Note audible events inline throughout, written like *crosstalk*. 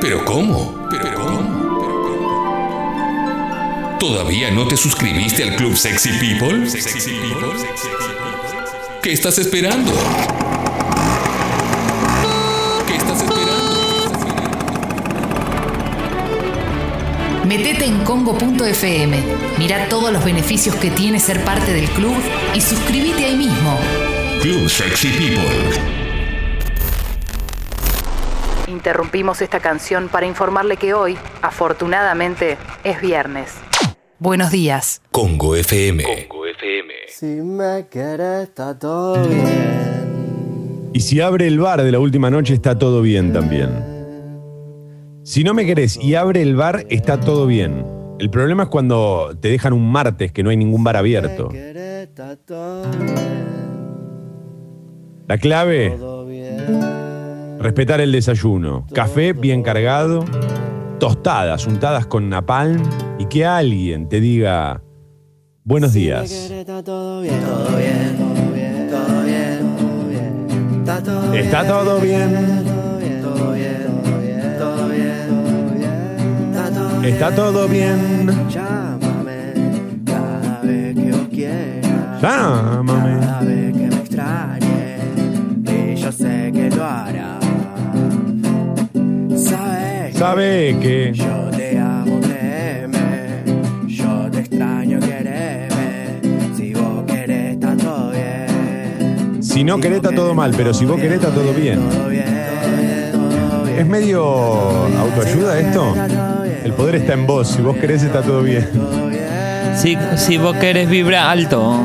¿Pero cómo? ¿Pero cómo? ¿Todavía no te suscribiste al Club Sexy People? ¿Qué estás esperando? ¿Qué estás esperando? Metete en congo.fm, mira todos los beneficios que tiene ser parte del club y suscríbete ahí mismo. Club Sexy People. Interrumpimos esta canción para informarle que hoy, afortunadamente, es viernes. Buenos días. Congo FM. Si me querés, está todo bien. Y si abre el bar de la última noche, está todo bien también. Si no me querés y abre el bar, está todo bien. El problema es cuando te dejan un martes que no hay ningún bar abierto. Querés, está todo bien. La clave, Todo bien. Respetar el desayuno. Café bien cargado, tostadas untadas con napalm y que alguien te diga buenos días. está todo bien. Está todo bien. Llámame cada vez que os quiera. Llámame. Cada vez que me extrañe. Y yo sé que lo hará. Sabes que Sabe que yo te amo, créeme. Yo te extraño, quereme. Si vos querés, está todo bien. si no querés está todo mal, pero si vos querés está todo bien. Todo bien, todo bien. ¿Es medio autoayuda esto? El poder está en vos. Si vos querés está todo bien. Si, si vos querés vibra alto.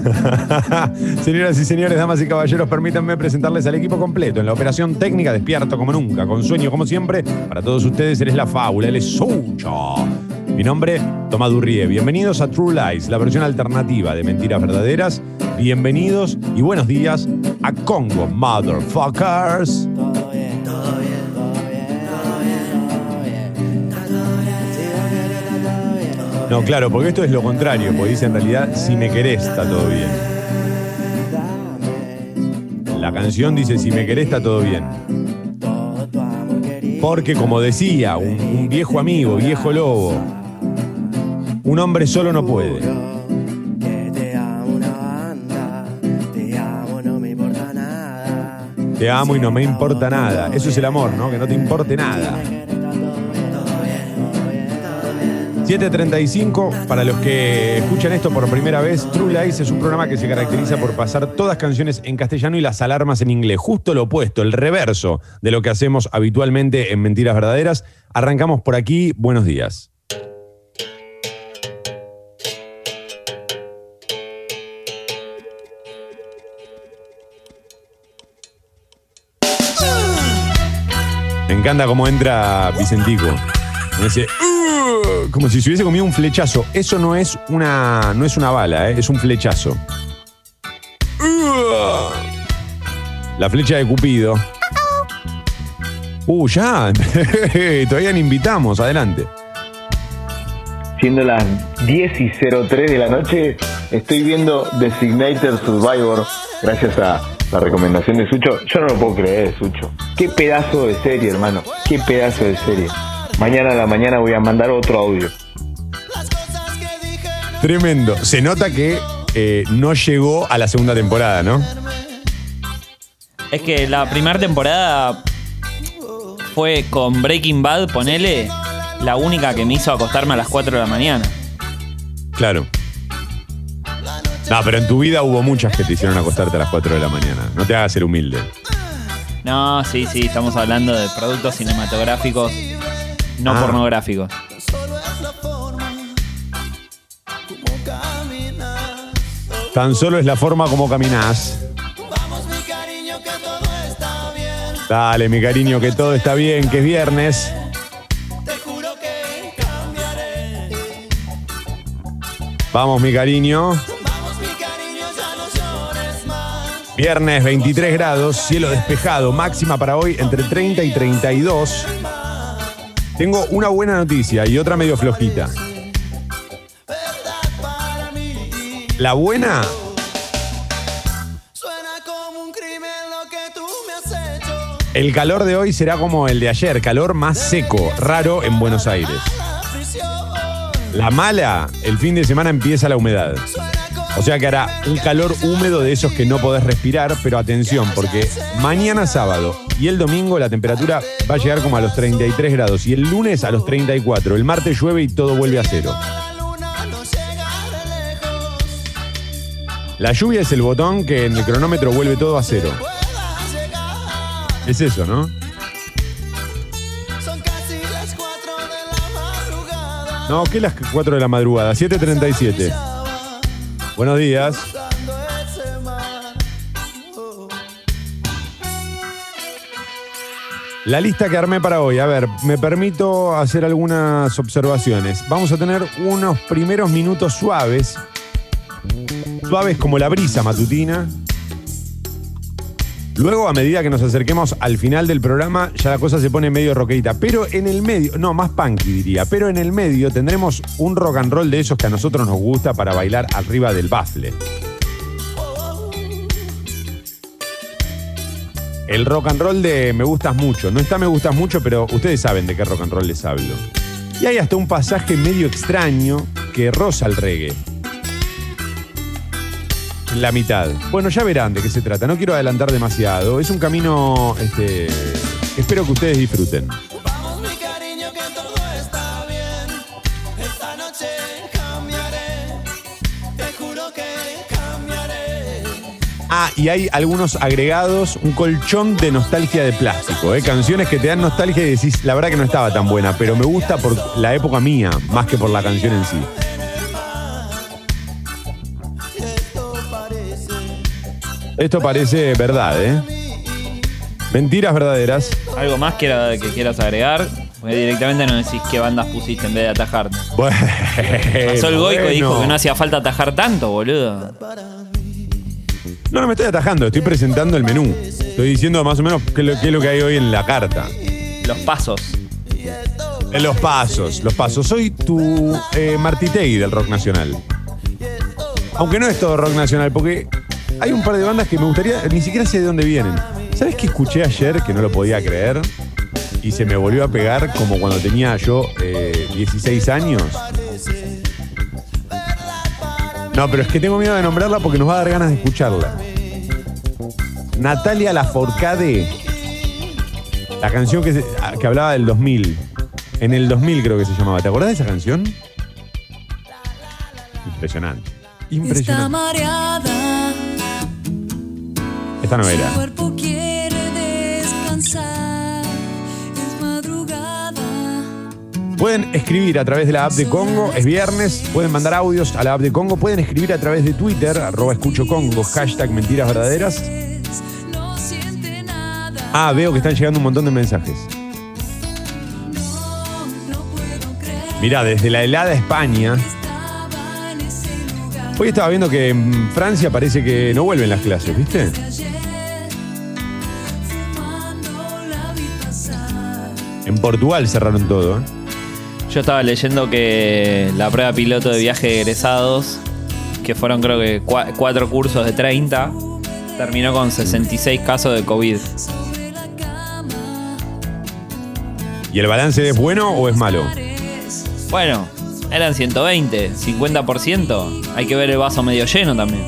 *laughs* Señoras y señores, damas y caballeros, permítanme presentarles al equipo completo en la operación técnica, despierto como nunca, con sueño como siempre. Para todos ustedes, él es la fábula, él es. Mi nombre, Tomás Durrie. Bienvenidos a True Lies, la versión alternativa de Mentiras Verdaderas. Bienvenidos y buenos días a Congo, motherfuckers. No, claro, porque esto es lo contrario, porque dice en realidad, si me querés, está todo bien. La canción dice, si me querés, está todo bien. Porque, como decía un, un viejo amigo, viejo lobo, un hombre solo no puede. Te amo y no me importa nada. Eso es el amor, ¿no? Que no te importe nada. 7.35, para los que escuchan esto por primera vez, True Lies es un programa que se caracteriza por pasar todas canciones en castellano y las alarmas en inglés. Justo lo opuesto, el reverso de lo que hacemos habitualmente en Mentiras Verdaderas. Arrancamos por aquí. Buenos días. Me encanta cómo entra Vicentico. Con ese, Como si se hubiese comido un flechazo. Eso no es una, no es una bala, ¿eh? es un flechazo. La flecha de Cupido. Uh, ya. *laughs* Todavía ni invitamos. Adelante. Siendo las 10 y 03 de la noche, estoy viendo Designated Survivor gracias a la recomendación de Sucho. Yo no lo puedo creer, Sucho. Qué pedazo de serie, hermano. Qué pedazo de serie. Mañana a la mañana voy a mandar otro audio. Tremendo. Se nota que eh, no llegó a la segunda temporada, ¿no? Es que la primera temporada fue con Breaking Bad, ponele, la única que me hizo acostarme a las 4 de la mañana. Claro. No, pero en tu vida hubo muchas que te hicieron acostarte a las 4 de la mañana. No te hagas ser humilde. No, sí, sí, estamos hablando de productos cinematográficos no Ah. pornográficos. Tan solo es la forma como caminás. Dale, mi cariño, que todo está bien, que es viernes. Vamos, mi cariño. Viernes 23 grados, cielo despejado, máxima para hoy entre 30 y 32. Tengo una buena noticia y otra medio flojita. La buena. El calor de hoy será como el de ayer, calor más seco, raro en Buenos Aires. La mala, el fin de semana empieza la humedad. O sea que hará un calor húmedo de esos que no podés respirar, pero atención, porque mañana sábado y el domingo la temperatura va a llegar como a los 33 grados y el lunes a los 34. El martes llueve y todo vuelve a cero. La lluvia es el botón que en el cronómetro vuelve todo a cero. Es eso, ¿no? No, ¿qué las 4 de la madrugada? 7.37. Buenos días. La lista que armé para hoy, a ver, me permito hacer algunas observaciones. Vamos a tener unos primeros minutos suaves, suaves como la brisa matutina. Luego, a medida que nos acerquemos al final del programa, ya la cosa se pone medio rockerita. Pero en el medio, no, más punky diría, pero en el medio tendremos un rock and roll de esos que a nosotros nos gusta para bailar arriba del bafle. El rock and roll de Me Gustas Mucho. No está Me Gustas Mucho, pero ustedes saben de qué rock and roll les hablo. Y hay hasta un pasaje medio extraño que roza el reggae. La mitad. Bueno, ya verán de qué se trata. No quiero adelantar demasiado. Es un camino este, espero que ustedes disfruten. Ah, y hay algunos agregados, un colchón de nostalgia de plástico, ¿eh? canciones que te dan nostalgia y decís, la verdad que no estaba tan buena, pero me gusta por la época mía, más que por la canción en sí. Esto parece verdad, ¿eh? Mentiras verdaderas. ¿Algo más que, que quieras agregar? Porque directamente no decís qué bandas pusiste en vez de atajarte. Bueno, Pasó el Goico y dijo bueno. que no hacía falta atajar tanto, boludo. No, no me estoy atajando, estoy presentando el menú. Estoy diciendo más o menos qué es lo, qué es lo que hay hoy en la carta. Los pasos. En los pasos, los pasos. Soy tu eh, Martitegui del rock nacional. Aunque no es todo rock nacional, porque hay un par de bandas que me gustaría, ni siquiera sé de dónde vienen. ¿Sabes qué escuché ayer que no lo podía creer? Y se me volvió a pegar como cuando tenía yo eh, 16 años. No, pero es que tengo miedo de nombrarla porque nos va a dar ganas de escucharla. Natalia Laforcade. La canción que, se- que hablaba del 2000. En el 2000 creo que se llamaba. ¿Te acordás de esa canción? Impresionante. Está Impresionante. mareada, Esta no era. Pueden escribir a través de la app de Congo, es viernes, pueden mandar audios a la app de Congo, pueden escribir a través de Twitter, arroba escucho Congo, hashtag mentiras verdaderas. Ah, veo que están llegando un montón de mensajes. Mirá, desde la helada España. Hoy estaba viendo que en Francia parece que no vuelven las clases, ¿viste? En Portugal cerraron todo, ¿eh? Yo estaba leyendo que la prueba piloto de viaje de egresados, que fueron creo que cua- cuatro cursos de 30, terminó con 66 casos de COVID. ¿Y el balance es bueno o es malo? Bueno, eran 120, 50%. Hay que ver el vaso medio lleno también.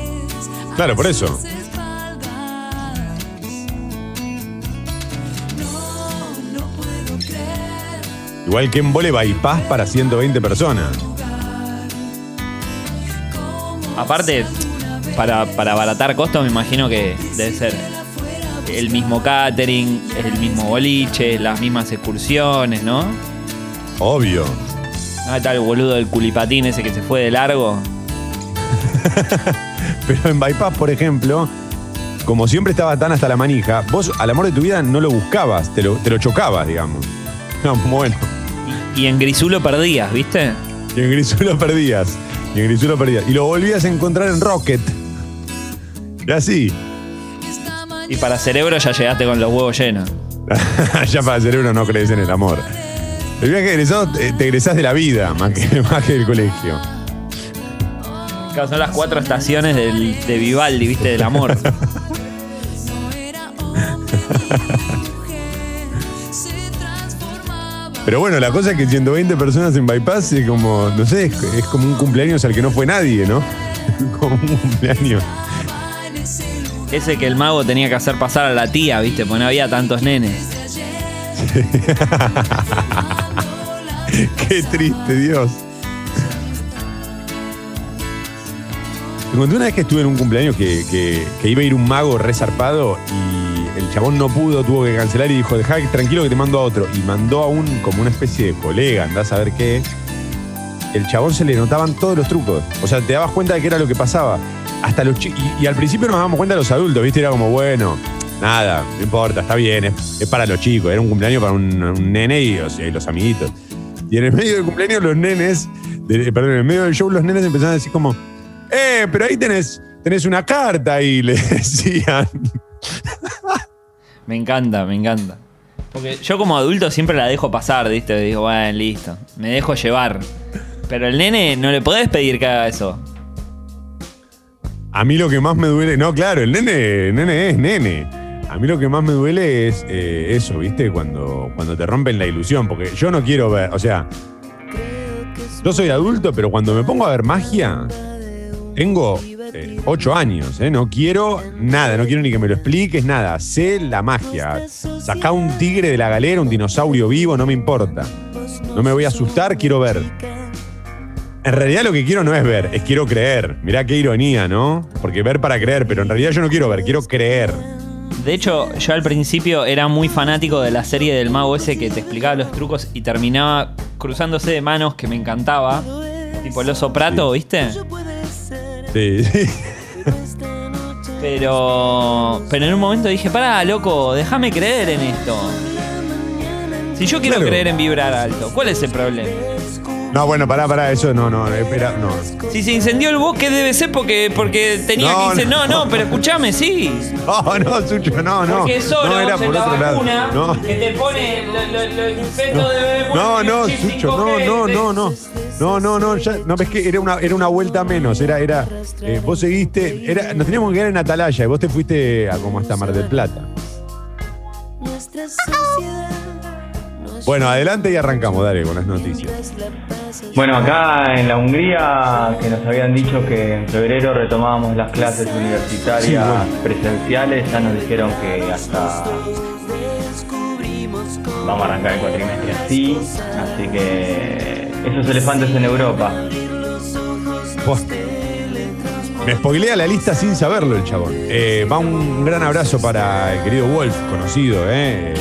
Claro, por eso. Igual que en vole bypass para 120 personas. Aparte, para, para abaratar costos, me imagino que debe ser el mismo catering, el mismo boliche, las mismas excursiones, ¿no? Obvio. Ah, tal boludo del culipatín ese que se fue de largo. *laughs* Pero en bypass, por ejemplo, como siempre estaba tan hasta la manija, vos al amor de tu vida no lo buscabas, te lo, te lo chocabas, digamos. *laughs* No, bueno. Y en Grisulo perdías, ¿viste? Y en Grisulo perdías. Y en Grisulo perdías. Y lo volvías a encontrar en Rocket. Y así. Y para cerebro ya llegaste con los huevos llenos. *laughs* ya para cerebro no crees en el amor. El viaje de egresado te, te egresás de la vida, más que, *laughs* más que del colegio. Claro, son las cuatro estaciones del, de Vivaldi, ¿viste? Del amor. *laughs* Pero bueno, la cosa es que 120 personas en bypass es como, no sé, es, es como un cumpleaños al que no fue nadie, ¿no? *laughs* como un cumpleaños. Ese que el mago tenía que hacer pasar a la tía, ¿viste? Porque no había tantos nenes. *laughs* Qué triste, Dios. Te conté una vez que estuve en un cumpleaños que, que- que iba a ir un mago resarpado y el chabón no pudo, tuvo que cancelar y dijo, dejá tranquilo que te mando a otro. Y mandó a un, como una especie de colega, andás a ver qué. El chabón se le notaban todos los trucos. O sea, te dabas cuenta de qué era lo que pasaba. Hasta los y, y al principio nos dábamos cuenta los adultos, ¿viste? Era como, bueno, nada, no importa, está bien, es, para los chicos. Era un cumpleaños para un, nene y, los amiguitos. Y en el medio del cumpleaños los nenes, de- perdón, en el medio del show los nenes empezaron a decir como, eh, pero ahí tenés, tenés una carta y le *laughs* decían. Me encanta, me encanta. Porque yo como adulto siempre la dejo pasar, ¿viste? Digo, bueno, listo. Me dejo llevar. Pero el nene no le podés pedir que haga eso. A mí lo que más me duele, no, claro, el nene, el nene es nene. A mí lo que más me duele es eh, eso, ¿viste? Cuando, cuando te rompen la ilusión, porque yo no quiero ver, o sea, yo soy adulto, pero cuando me pongo a ver magia, tengo eh, ocho años, ¿eh? No quiero nada, no quiero ni que me lo expliques, nada. Sé la magia. Sacá un tigre de la galera, un dinosaurio vivo, no me importa. No me voy a asustar, quiero ver. En realidad lo que quiero no es ver, es quiero creer. Mirá qué ironía, ¿no? Porque ver para creer, pero en realidad yo no quiero ver, quiero creer. De hecho, yo al principio era muy fanático de la serie del mago ese que te explicaba los trucos y terminaba cruzándose de manos que me encantaba. Tipo el oso prato, ¿viste? Sí. *laughs* Pero. Pero en un momento dije, pará, loco, déjame creer en esto. Si yo quiero Claro. creer en vibrar alto, ¿cuál es el problema? No, bueno, pará, pará, eso no, no, espera, no. Si se incendió el bosque debe ser porque, porque tenía No, 15. No, no. no, pero escúchame, sí. *laughs* No, no, Sucho, no, no. Porque solo no era por la otro lado. vacuna No. que te pone lo- lo- lo- el feto de bebé No, no, Sucho, no, 5G, no, no, no. No, no, no, ya, no ves que era una, era una vuelta menos, era, era, eh, vos seguiste, era, nos teníamos que quedar en Atalaya y vos te fuiste a como hasta Mar del Plata. Bueno, adelante y arrancamos, dale, con las noticias. Bueno, acá en la Hungría, que nos habían dicho que en febrero retomábamos las clases universitarias Sí, bueno. presenciales, ya nos dijeron que hasta vamos a arrancar el cuatrimestre así, así que esos elefantes en Europa. Buah. Me spoilea la lista sin saberlo el chabón. Eh, va un gran abrazo para el querido Wolf, conocido, ¿eh?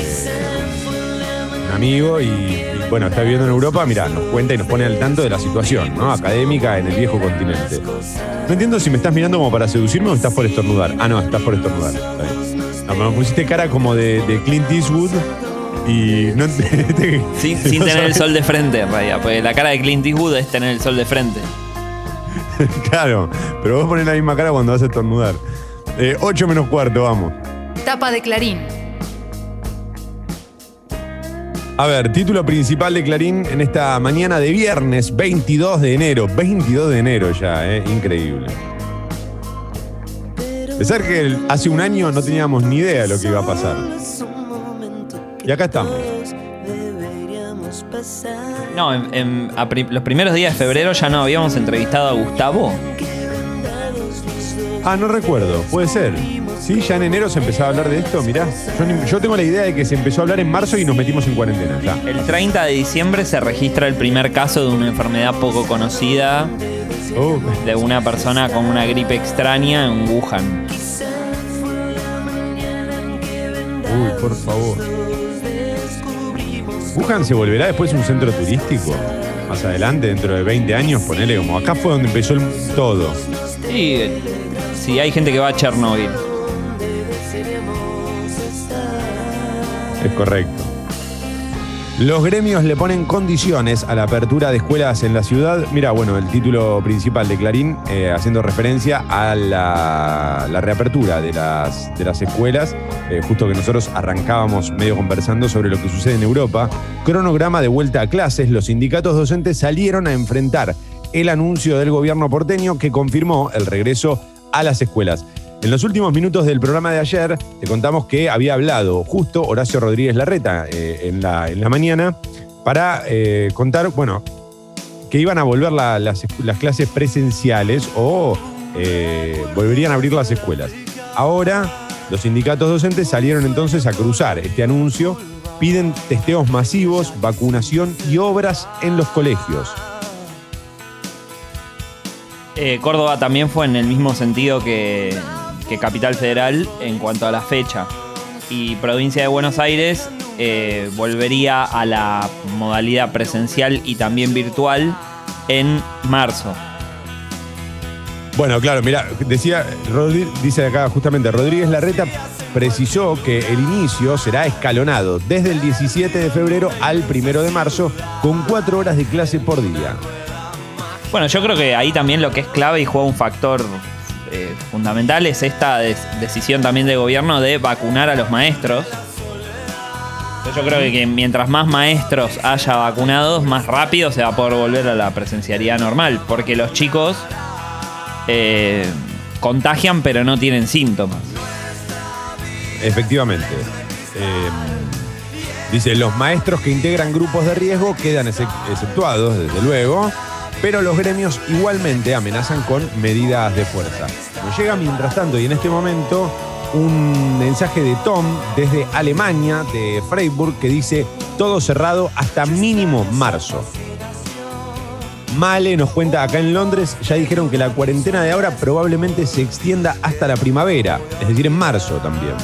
Un amigo y, bueno, está viviendo en Europa, mira, nos cuenta y nos pone al tanto de la situación, ¿no? Académica en el viejo continente. No entiendo si me estás mirando como para seducirme o estás por estornudar. Ah, no, estás por estornudar. Está bien. No, me pusiste cara como de, de Clint Eastwood y no te- *laughs* Sin, no tener el sol de frente, en realidad. Porque la cara de Clint Eastwood es tener el sol de frente. *laughs* Claro, pero vos pones la misma cara cuando vas a estornudar. Eh, 8 menos cuarto, vamos. Tapa de Clarín. A ver, título principal de Clarín en esta mañana de viernes 22 de enero. 22 de enero ya, ¿eh? Increíble. Pensar que hace un año no teníamos ni idea de lo que iba a pasar. Y acá estamos. No, en- en- a pri- los primeros días de febrero ya no habíamos entrevistado a Gustavo. Ah, no recuerdo. Puede ser. Sí, ya en enero se empezó a hablar de esto. Mirá, yo, ni- yo tengo la idea de que se empezó a hablar en marzo y nos metimos en cuarentena. Ya. El 30 de diciembre se registra el primer caso de una enfermedad poco conocida Oh, de una persona con una gripe extraña en Wuhan. uy, por favor. ¿Wuhan se volverá después un centro turístico? Más adelante, dentro de 20 años, ponele como acá fue donde empezó el- todo. Y eh, sí, hay gente que va a Chernobyl. Es correcto. Los gremios le ponen condiciones a la apertura de escuelas en la ciudad. Mira, bueno, el título principal de Clarín, eh, haciendo referencia a la, reapertura de las, de las escuelas, eh, justo que nosotros arrancábamos medio conversando sobre lo que sucede en Europa. Cronograma de vuelta a clases, los sindicatos docentes salieron a enfrentar el anuncio del gobierno porteño que confirmó el regreso a las escuelas. En los últimos minutos del programa de ayer te contamos que había hablado justo Horacio Rodríguez Larreta eh, en, la, en la mañana para eh, contar, bueno, que iban a volver la- las, las clases presenciales o eh, volverían a abrir las escuelas. Ahora, los sindicatos docentes salieron entonces a cruzar este anuncio, piden testeos masivos, vacunación y obras en los colegios. Córdoba también fue en el mismo sentido que, que Capital Federal en cuanto a la fecha. Y provincia de Buenos Aires eh, volvería a la modalidad presencial y también virtual en marzo. Bueno, claro, mira, decía, Rodri- dice acá justamente, Rodríguez Larreta precisó que el inicio será escalonado desde el 17 de febrero al 1 de marzo con cuatro horas de clase por día. Bueno, yo creo que ahí también lo que es clave y juega un factor eh, fundamental es esta decisión también de gobierno de vacunar a los maestros. Yo creo que, mientras más maestros haya vacunados, más rápido se va a poder volver a la presencialidad normal, porque los chicos eh, contagian pero no tienen síntomas. Efectivamente. Eh, dice, los maestros que integran grupos de riesgo quedan excep- exceptuados, desde luego, pero los gremios igualmente amenazan con medidas de fuerza. Nos llega mientras tanto y en este momento un mensaje de Tom desde Alemania, de Freiburg, que dice todo cerrado hasta mínimo marzo. Male nos cuenta acá en Londres, ya dijeron que la cuarentena de ahora probablemente se extienda hasta la primavera, es decir, en marzo también.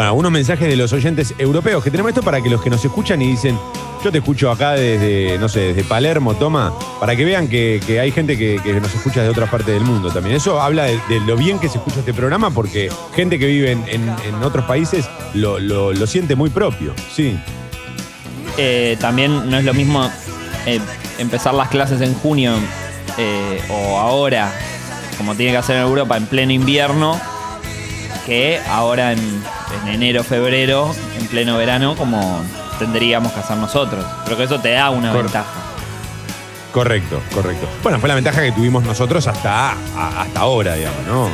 Bueno, algunos mensajes de los oyentes europeos que tenemos esto para que los que nos escuchan y dicen, yo te escucho acá desde, no sé, desde Palermo, toma, para que vean que, hay gente que, nos escucha de otras partes del mundo también. Eso habla de, lo bien que se escucha este programa porque gente que vive en, otros países lo, lo- siente muy propio, sí. Eh, también no es lo mismo eh, empezar las clases en junio eh, o ahora, como tiene que hacer en Europa, en pleno invierno, que ahora en enero, febrero, en pleno verano, como tendríamos que hacer nosotros. Creo que eso te da una Cor- ventaja. Correcto, correcto. Bueno, fue la ventaja que tuvimos nosotros hasta, a- hasta ahora, digamos, ¿no?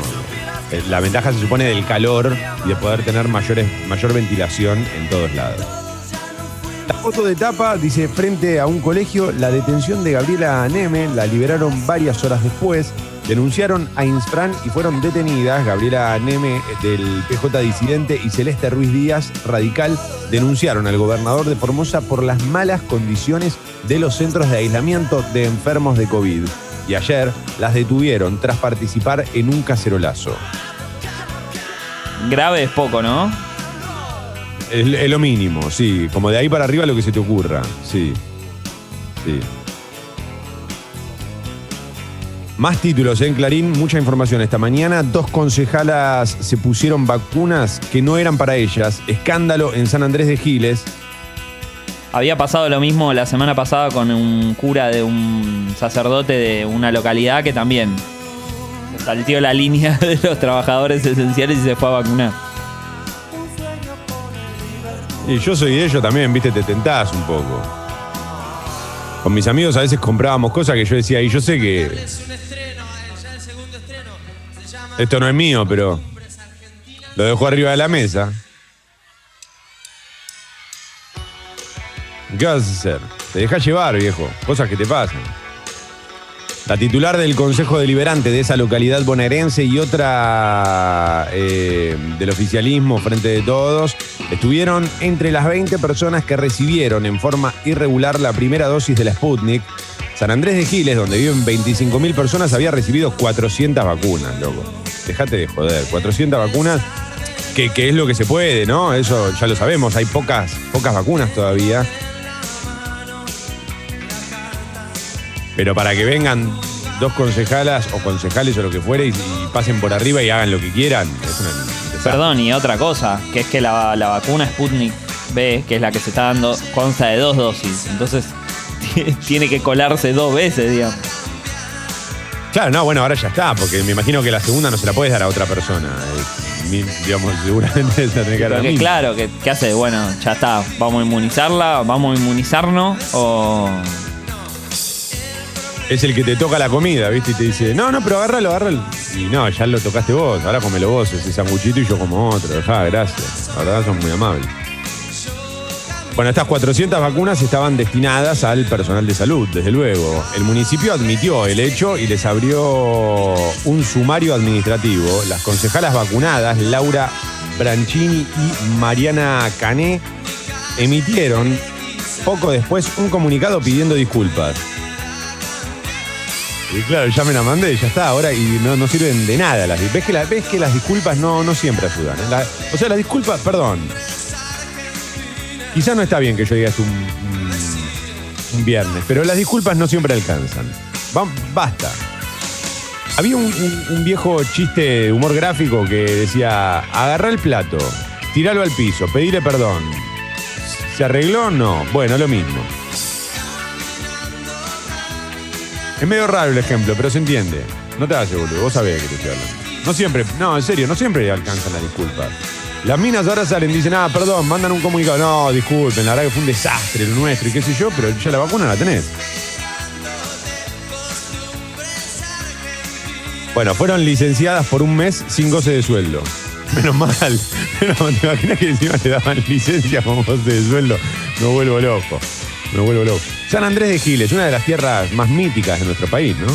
Eh, La ventaja se supone del calor y de poder tener mayores, mayor ventilación en todos lados. La foto de tapa dice, frente a un colegio, la detención de Gabriela Neme la liberaron varias horas después. Denunciaron a Insfran y fueron detenidas Gabriela Neme del PJ Disidente y Celeste Ruiz Díaz, radical, denunciaron al gobernador de Formosa por las malas condiciones de los centros de aislamiento de enfermos de COVID. Y ayer las detuvieron tras participar en un cacerolazo. Grave es poco, ¿no? Es, es lo mínimo, sí. Como de ahí para arriba lo que se te ocurra. Sí. Sí. Más títulos en Clarín, mucha información esta mañana. Dos concejalas se pusieron vacunas que no eran para ellas. Escándalo en San Andrés de Giles. Había pasado lo mismo la semana pasada con un cura de un sacerdote de una localidad que también salteó la línea *laughs* de los trabajadores esenciales y se fue a vacunar. Y yo soy de ellos también, viste, te tentás un poco. Con mis amigos a veces comprábamos cosas que yo decía, y yo sé que. Esto no es mío, pero. Lo dejo arriba de la mesa. ¿Qué vas a hacer? Te dejas llevar, viejo. Cosas que te pasan. La titular del Consejo Deliberante de esa localidad bonaerense y otra eh, del oficialismo Frente de Todos estuvieron entre las 20 personas que recibieron en forma irregular la primera dosis de la Sputnik. San Andrés de Giles, donde viven 25.000 personas, había recibido 400 vacunas, loco. Dejate de joder, 400 vacunas, que, que es lo que se puede, ¿no? Eso ya lo sabemos, hay pocas, pocas vacunas todavía. Pero para que vengan dos concejalas o concejales o lo que fuere y, y pasen por arriba y hagan lo que quieran, es una. desastre. Perdón, y otra cosa, que es que la, la vacuna Sputnik B, que es la que se está dando, consta de dos dosis. Entonces *laughs* tiene que colarse dos veces, digamos. Claro, no, bueno, ahora ya está, porque me imagino que la segunda no se la puedes dar a otra persona. Digamos, *laughs* seguramente se la tenés que dar a Porque mí. claro, que, ¿qué hace? Bueno, ya está, vamos a inmunizarla, vamos a inmunizarnos o... Es el que te toca la comida, ¿viste? Y te dice, no, no, pero agárralo, agárralo. Y no, ya lo tocaste vos, ahora comelo vos, ese sanguchito y yo como otro. Dejá, gracias. La verdad son muy amables. Bueno, estas 400 vacunas estaban destinadas al personal de salud, desde luego. El municipio admitió el hecho y les abrió un sumario administrativo. Las concejalas vacunadas, Laura Branchini y Mariana Cané, emitieron poco después un comunicado pidiendo disculpas. Y claro, ya me la mandé, ya está, ahora y no, no sirven de nada. Las, ves, que la- ves que las disculpas no, no siempre ayudan. ¿eh? O sea, las disculpas, perdón. Quizás no está bien que yo diga esto un, un- viernes, pero las disculpas no siempre alcanzan. Basta. Había un viejo chiste de humor gráfico que decía, agarrá el plato, tiralo al piso, pedile perdón. ¿Se arregló? No. Bueno, lo mismo. Es medio raro el ejemplo, pero se entiende. No te hagas boludo, vos sabés qué te estoy. No siempre, no, en serio, no siempre alcanzan las disculpas. Las minas ahora salen dicen, ah, perdón, mandan un comunicado. No, disculpen, la verdad que fue un desastre lo nuestro y qué sé yo, pero ya la vacuna la tenés. Bueno, fueron licenciadas por un mes sin goce de sueldo. *laughs* Menos mal. *laughs* Mal, ¿Te imaginas que encima te daban licencia con goce de sueldo? Me vuelvo loco. Me vuelvo loco. San Andrés de Giles, una de las tierras más míticas de nuestro país, ¿no?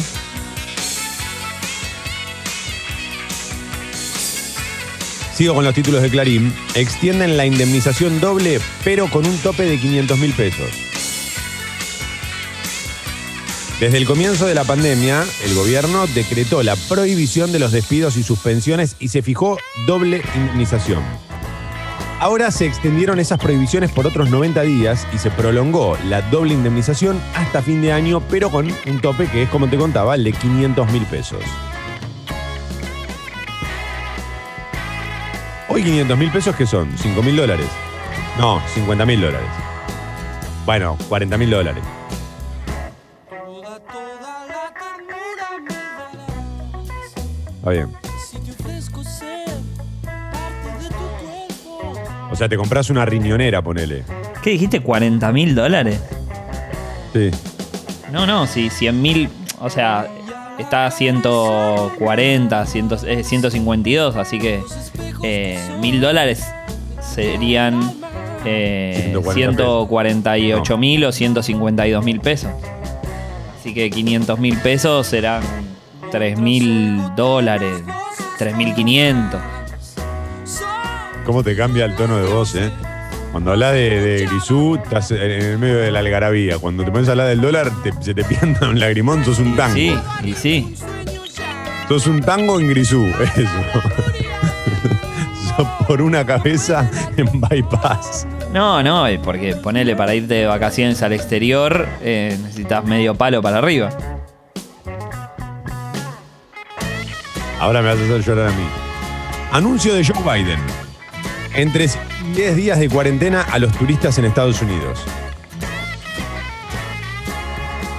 Sigo con los títulos de Clarín. Extienden la indemnización doble, pero con un tope de 500 mil pesos. Desde el comienzo de la pandemia, el gobierno decretó la prohibición de los despidos y suspensiones y se fijó doble indemnización. Ahora se extendieron esas prohibiciones por otros 90 días y se prolongó la doble indemnización hasta fin de año, pero con un tope que es, como te contaba, el de 500 mil pesos. Hoy 500 mil pesos, ¿qué son? ¿5 mil dólares? No, 50 mil dólares. Bueno, 40 mil dólares. Está bien. Sea, te compras una riñonera, ponele. ¿Qué dijiste? ¿40 mil dólares? Sí. No, no, si 100 mil, o sea, está a 140, 100, eh, 152, así que eh, mil dólares serían eh, 140 148 mil o 152 mil pesos. Así que 500 mil pesos serán 3 mil dólares, 3 mil 500. ¿Cómo te cambia el tono de voz, eh? Cuando hablas de, de Grisú, estás en el medio de la algarabía. Cuando te pones a hablar del dólar, te- se te pianta un lagrimón, sos un tango. Sí, y sí. Sos un tango en Grisú, *laughs* eso. sos por una cabeza en bypass. No, no, porque ponele para irte de vacaciones al exterior, eh, necesitas medio palo para arriba. Ahora me vas a hacer llorar a mí. Anuncio de Joe Biden. Entre 10 días de cuarentena a los turistas en Estados Unidos.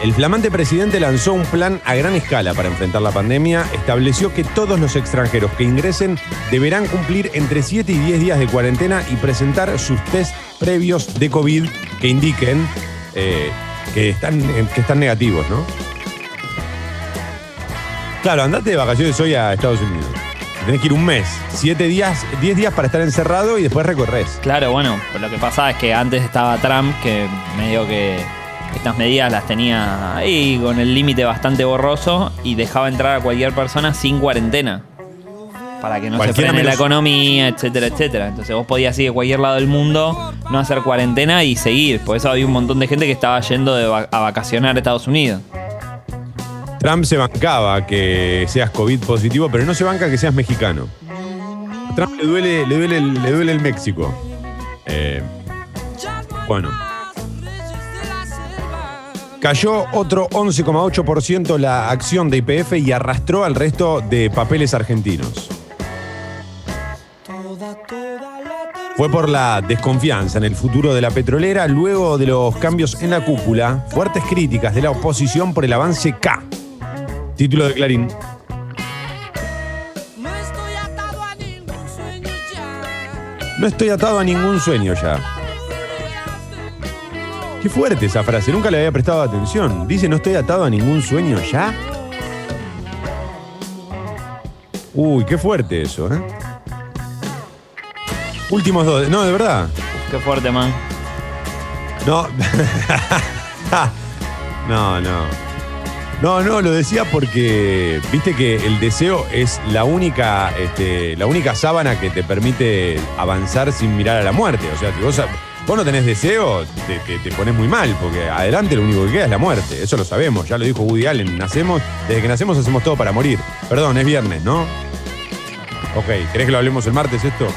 El flamante presidente lanzó un plan a gran escala para enfrentar la pandemia. Estableció que todos los extranjeros que ingresen deberán cumplir entre 7 y 10 días de cuarentena y presentar sus test previos de COVID que indiquen eh, que, están, que están negativos, ¿no? Claro, andate de vacaciones hoy a Estados Unidos. Tenés que ir un mes, 7 días, 10 días para estar encerrado y después recorres. Claro, bueno, lo que pasaba es que antes estaba Trump, que medio que estas medidas las tenía ahí con el límite bastante borroso y dejaba entrar a cualquier persona sin cuarentena. Para que no se frene la economía, etcétera, etcétera. Entonces vos podías ir de cualquier lado del mundo, no hacer cuarentena y seguir. Por eso había un montón de gente que estaba yendo de va- a vacacionar a Estados Unidos. Trump se bancaba que seas COVID positivo, pero no se banca que seas mexicano. A Trump le duele, le duele, el- le duele el México. Eh, bueno. Cayó otro 11,8% la acción de IPF y arrastró al resto de papeles argentinos. Fue por la desconfianza en el futuro de la petrolera luego de los cambios en la cúpula, fuertes críticas de la oposición por el avance K. Título de Clarín. No estoy atado a ningún sueño ya. Qué fuerte esa frase, nunca le había prestado atención. Dice, no estoy atado a ningún sueño ya. Uy, qué fuerte eso, ¿eh? Últimos dos. No, de verdad. Qué fuerte, man. No. *laughs* no, no. No, no, lo decía porque viste que el deseo es la única, este, la única sábana que te permite avanzar sin mirar a la muerte. O sea, si vos, vos no tenés deseo, te, te- te pones muy mal, porque adelante lo único que queda es la muerte. Eso lo sabemos, ya lo dijo Woody Allen. Nacemos, desde que nacemos hacemos todo para morir. Perdón, es viernes, ¿no? Ok, ¿querés que lo hablemos el martes esto?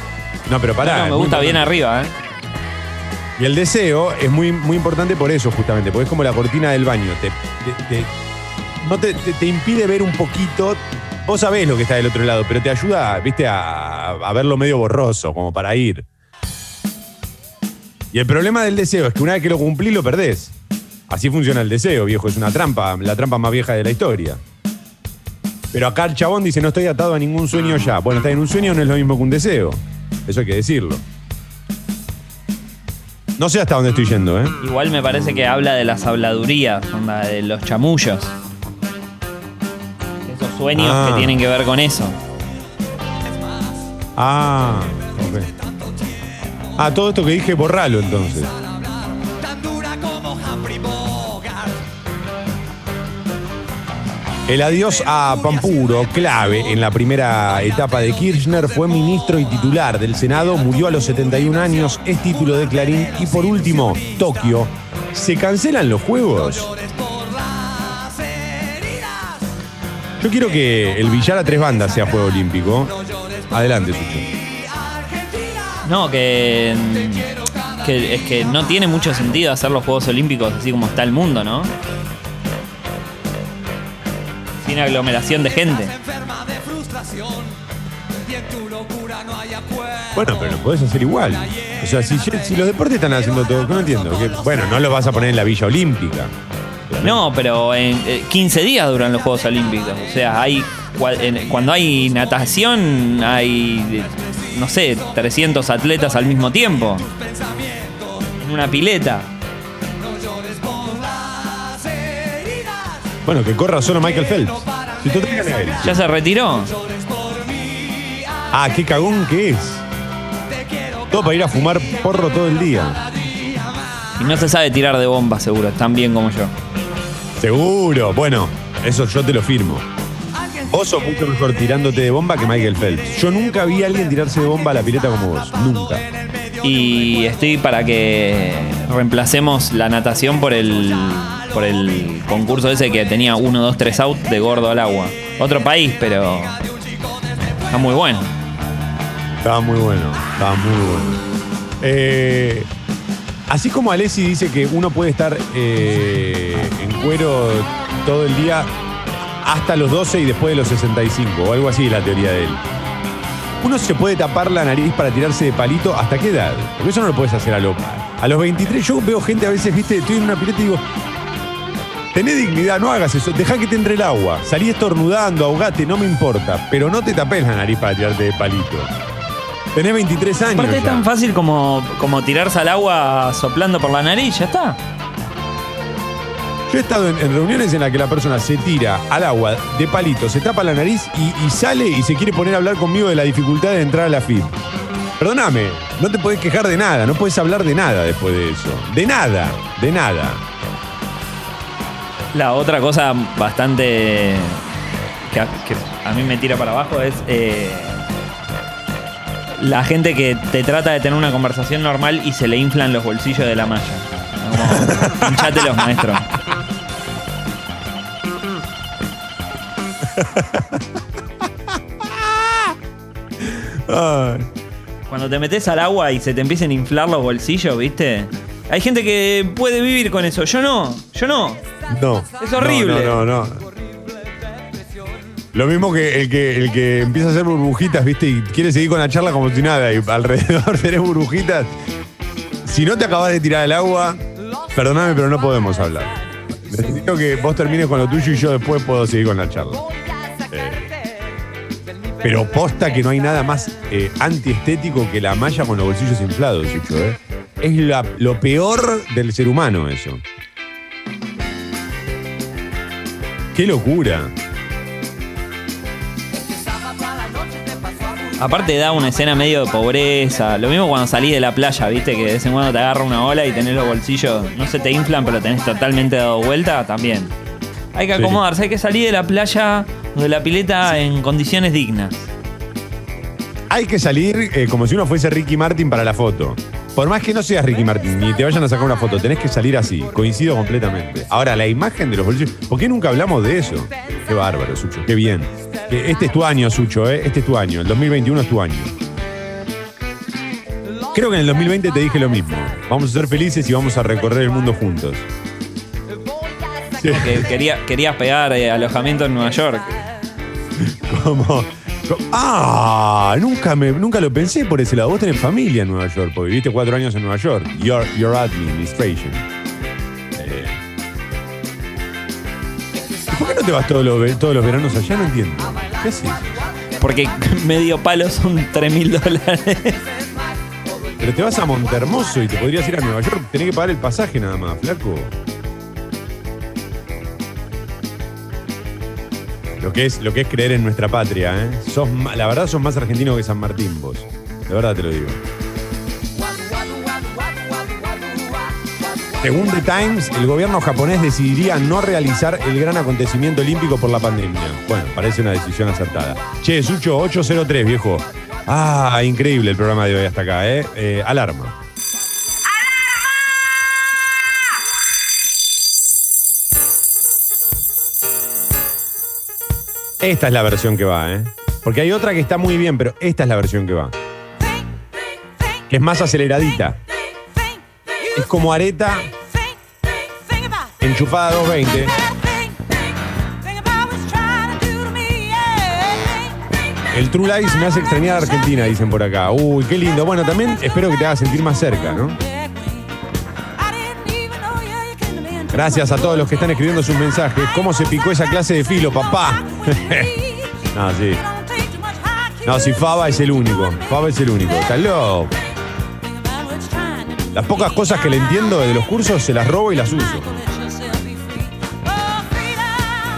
No, pero pará. No, me gusta bien arriba, ¿eh? Y el deseo es muy, muy importante por eso, justamente, porque es como la cortina del baño. Te, te- te- no te, te- impide ver un poquito. Vos sabés lo que está del otro lado, pero te ayuda, viste, a, a verlo medio borroso, como para ir. Y el problema del deseo es que una vez que lo cumplís, lo perdés. Así funciona el deseo, viejo. Es una trampa, la trampa más vieja de la historia. Pero acá el chabón dice, no estoy atado a ningún sueño ya. Bueno, estar en un sueño no es lo mismo que un deseo. Eso hay que decirlo. No sé hasta dónde estoy yendo, ¿eh? Igual me parece que habla de las habladurías, de los chamullos. Sueños Ah. que tienen que ver con eso. Ah, ok. Ah, todo esto que dije, borralo entonces. El adiós a Pampuro, clave en la primera etapa de Kirchner, fue ministro y titular del Senado, murió a los 71 años, es título de Clarín. Y por último, Tokio. ¿Se cancelan los Juegos? Yo quiero que el billar a tres bandas sea Juego Olímpico. Adelante, Sucho. No, que, que es que no tiene mucho sentido hacer los Juegos Olímpicos así como está el mundo, ¿no? Sin aglomeración de gente. Bueno, pero lo podés hacer igual. O sea, si, si los deportes están haciendo todo, no entiendo. que- bueno, no lo vas a poner en la Villa Olímpica. No, pero en eh, 15 días duran los Juegos Olímpicos. O sea, hay cuando hay natación hay, eh, no sé, 300 atletas al mismo tiempo. En una pileta. Bueno, que corra solo Michael Phelps. Si tú te ganas él. ¿Ya se retiró? Ah, qué cagón que es. Todo para ir a fumar porro todo el día. Y no se sabe tirar de bomba, seguro. Tan bien como yo. Seguro. Bueno, eso yo te lo firmo. Vos sos mucho mejor tirándote de bomba que Michael Phelps. Yo nunca vi a alguien tirarse de bomba a la pileta como vos. Nunca. Y estoy para que reemplacemos la natación por el por el concurso ese que tenía 1, 2, 3 out de gordo al agua. Otro país, pero está muy bueno. Estaba muy bueno, estaba muy bueno. Eh, así como Alessi dice que uno puede estar eh, cuero todo el día hasta los 12 y después de los 65, o algo así es la teoría de él. Uno se puede tapar la nariz para tirarse de palito hasta qué edad? Porque eso no lo puedes hacer a lo A los 23 yo veo gente a veces, viste, estoy en una pileta y digo, Tené dignidad, no hagas eso. Dejá que te entre el agua. Salí estornudando, ahogate, no me importa. Pero no te tapes la nariz para tirarte de palito. Tenés 23 años. Aparte es ya. tan fácil como, como tirarse al agua soplando por la nariz, ya está. Yo he estado en, reuniones en las que la persona se tira al agua de palito, se tapa la nariz y, sale y se quiere poner a hablar conmigo de la dificultad de entrar a la FIP. Perdóname, no te podés quejar de nada, no puedes hablar de nada después de eso. De nada, de nada. La otra cosa bastante que a, que a mí me tira para abajo es eh, la gente que te trata de tener una conversación normal y se le inflan los bolsillos de la malla. Como, *laughs* hinchate los maestros. Ay. Cuando te metes al agua y se te empiecen a inflar los bolsillos, ¿viste? Hay gente que puede vivir con eso. Yo no, yo no. No. Es horrible. No, no, no. Lo mismo que el que el que empieza a hacer burbujitas, ¿viste? Y quiere seguir con la charla como si nada. Y alrededor *laughs* tenés burbujitas. Si no te acabas de tirar al agua, perdóname, pero no podemos hablar. Necesito que vos termines con lo tuyo y yo después puedo seguir con la charla. Eh, pero posta que no hay nada más eh, antiestético que la malla con los bolsillos inflados, Sucho, ¿eh? Es la- lo peor del ser humano eso. ¡Qué locura! Aparte da una escena medio de pobreza. Lo mismo cuando salís de la playa, viste, que de vez en cuando te agarra una ola y tenés los bolsillos, no se te inflan, pero tenés totalmente dado vuelta, también. Hay que Sí. acomodarse, hay que salir de la playa de la pileta en condiciones dignas. Hay que salir eh, como si uno fuese Ricky Martin para la foto. Por más que no seas Ricky Martin ni te vayan a sacar una foto, tenés que salir así. Coincido completamente. Ahora, la imagen de los bolsillos. ¿Por qué nunca hablamos de eso? Qué bárbaro, Sucho. Qué bien. Que Este es tu año, Sucho, ¿eh? Este es tu año. El 2021 es tu año. Creo que en el 2020 te dije lo mismo. Vamos a ser felices y vamos a recorrer el mundo juntos. Sí. Que quería, querías pegar eh, alojamiento en Nueva York. Como, ah, nunca, me, nunca lo pensé por ese lado. Vos tenés familia en Nueva York, porque viviste cuatro años en Nueva York. Your, your administration. Eh. ¿Y ¿Por qué no te vas todos los, todos los veranos allá? No entiendo. ¿Qué haces? Porque *laughs* medio palo son 3 mil dólares. Pero te vas a Montermoso y te podrías ir a Nueva York. Tenés que pagar el pasaje nada más, flaco. Lo que es, lo que es creer en nuestra patria, ¿eh? Sos, la verdad sos más argentino que San Martín vos. De verdad te lo digo. Según The Times, el gobierno japonés decidiría no realizar el gran acontecimiento olímpico por la pandemia. Bueno, parece una decisión acertada. Che, Sucho, 803, viejo. Ah, increíble el programa de hoy hasta acá, ¿eh? Eh, alarma. Esta es la versión que va, ¿eh? Porque hay otra que está muy bien, pero esta es la versión que va. Es más aceleradita. Es como areta enchufada 220. El True Lies me hace extrañar a Argentina, dicen por acá. Uy, qué lindo. Bueno, también espero que te haga sentir más cerca, ¿no? Gracias a todos los que están escribiendo sus mensajes. ¿Cómo se picó esa clase de filo, papá? *laughs* no, sí. No, si Faba es el único. Faba es el único. Está. Las pocas cosas que le entiendo de los cursos se las robo y las uso.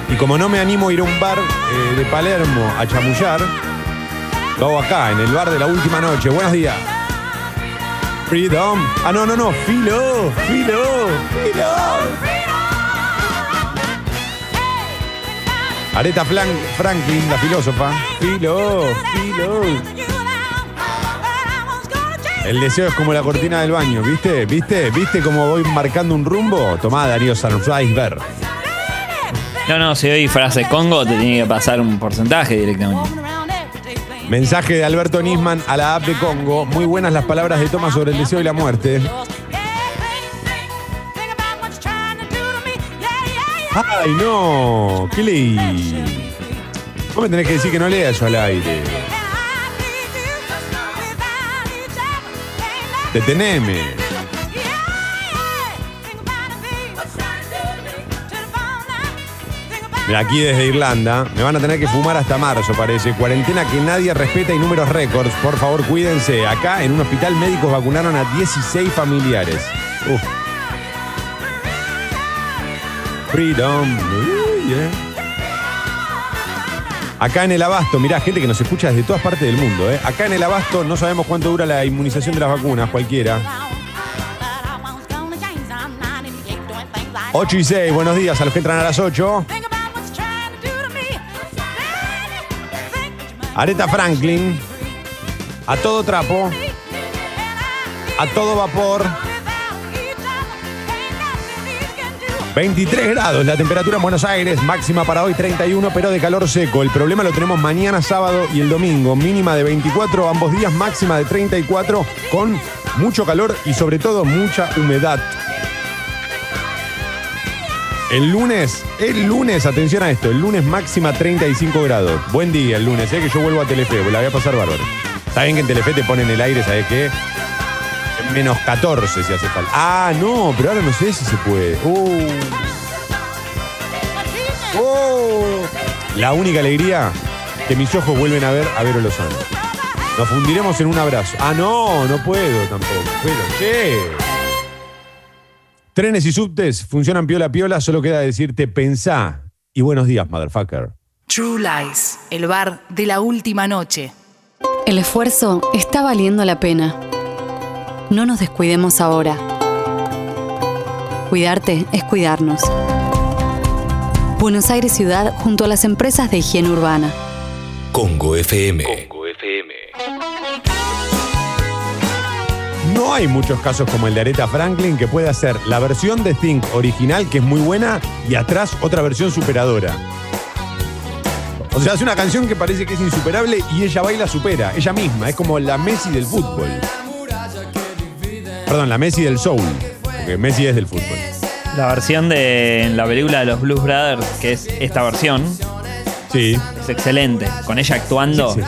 Y como no me animo a ir a un bar eh, de Palermo a chamullar, lo hago acá, en el bar de la última noche. Buenos días. Freedom. Ah, no, no, no. Filo. Filo. Filo. Aretha Flan- Franklin, la filósofa. Filo. Filo. El deseo es como la cortina del baño, ¿viste? ¿Viste? ¿Viste cómo voy marcando un rumbo? Tomá, Darío Sanfraisberg. No, no, si hoy frase Congo te tiene que pasar un porcentaje directamente. Mensaje de Alberto Nisman a la app de Congo. Muy buenas las palabras de Toma sobre el deseo y la muerte. ¡Ay, no! ¿Qué leí? Vos me tenés que decir que no lea eso al aire. Deteneme. Aquí desde Irlanda, me van a tener que fumar hasta marzo, parece. Cuarentena que nadie respeta y números récords. Por favor, cuídense. Acá en un hospital médicos vacunaron a 16 familiares. Freedom. Yeah. Acá en el Abasto, mirá, gente que nos escucha desde todas partes del mundo. ¿eh? Acá en el Abasto no sabemos cuánto dura la inmunización de las vacunas, cualquiera. 8 y 6, buenos días a los que entran a las 8. Aretha Franklin. A todo trapo. A todo vapor. 23 grados la temperatura en Buenos Aires, máxima para hoy 31, pero de calor seco. El problema lo tenemos mañana sábado y el domingo, mínima de 24, ambos días máxima de 34, con mucho calor y sobre todo mucha humedad. El lunes, el lunes, atención a esto, el lunes máxima 35 grados. Buen día el lunes, eh, que yo vuelvo a Telefe, la voy a pasar bárbaro. Está bien que en Telefe te ponen el aire, ¿sabes qué? Menos 14 si hace falta. Ah, no, pero ahora no sé si se puede. Uh. Oh. La única alegría que mis ojos vuelven a ver a Vero Lozano. Nos fundiremos en un abrazo. Ah, no, no puedo tampoco. Pero, ¿qué? Trenes y subtes funcionan piola piola, solo queda decirte pensá. Y buenos días, motherfucker. True Lies, el bar de la última noche. El esfuerzo está valiendo la pena. No nos descuidemos ahora. Cuidarte es cuidarnos. Buenos Aires Ciudad junto a las empresas de higiene urbana. Congo FM. No hay muchos casos como el de Aretha Franklin que puede hacer la versión de Think original, que es muy buena, y atrás otra versión superadora. O sea, hace una canción que parece que es insuperable y ella baila supera, ella misma, es como la Messi del fútbol. Perdón, la Messi del soul, porque Messi es del fútbol. La versión de la película de los Blues Brothers, que es esta versión, Sí. es excelente. Con ella actuando. Sí,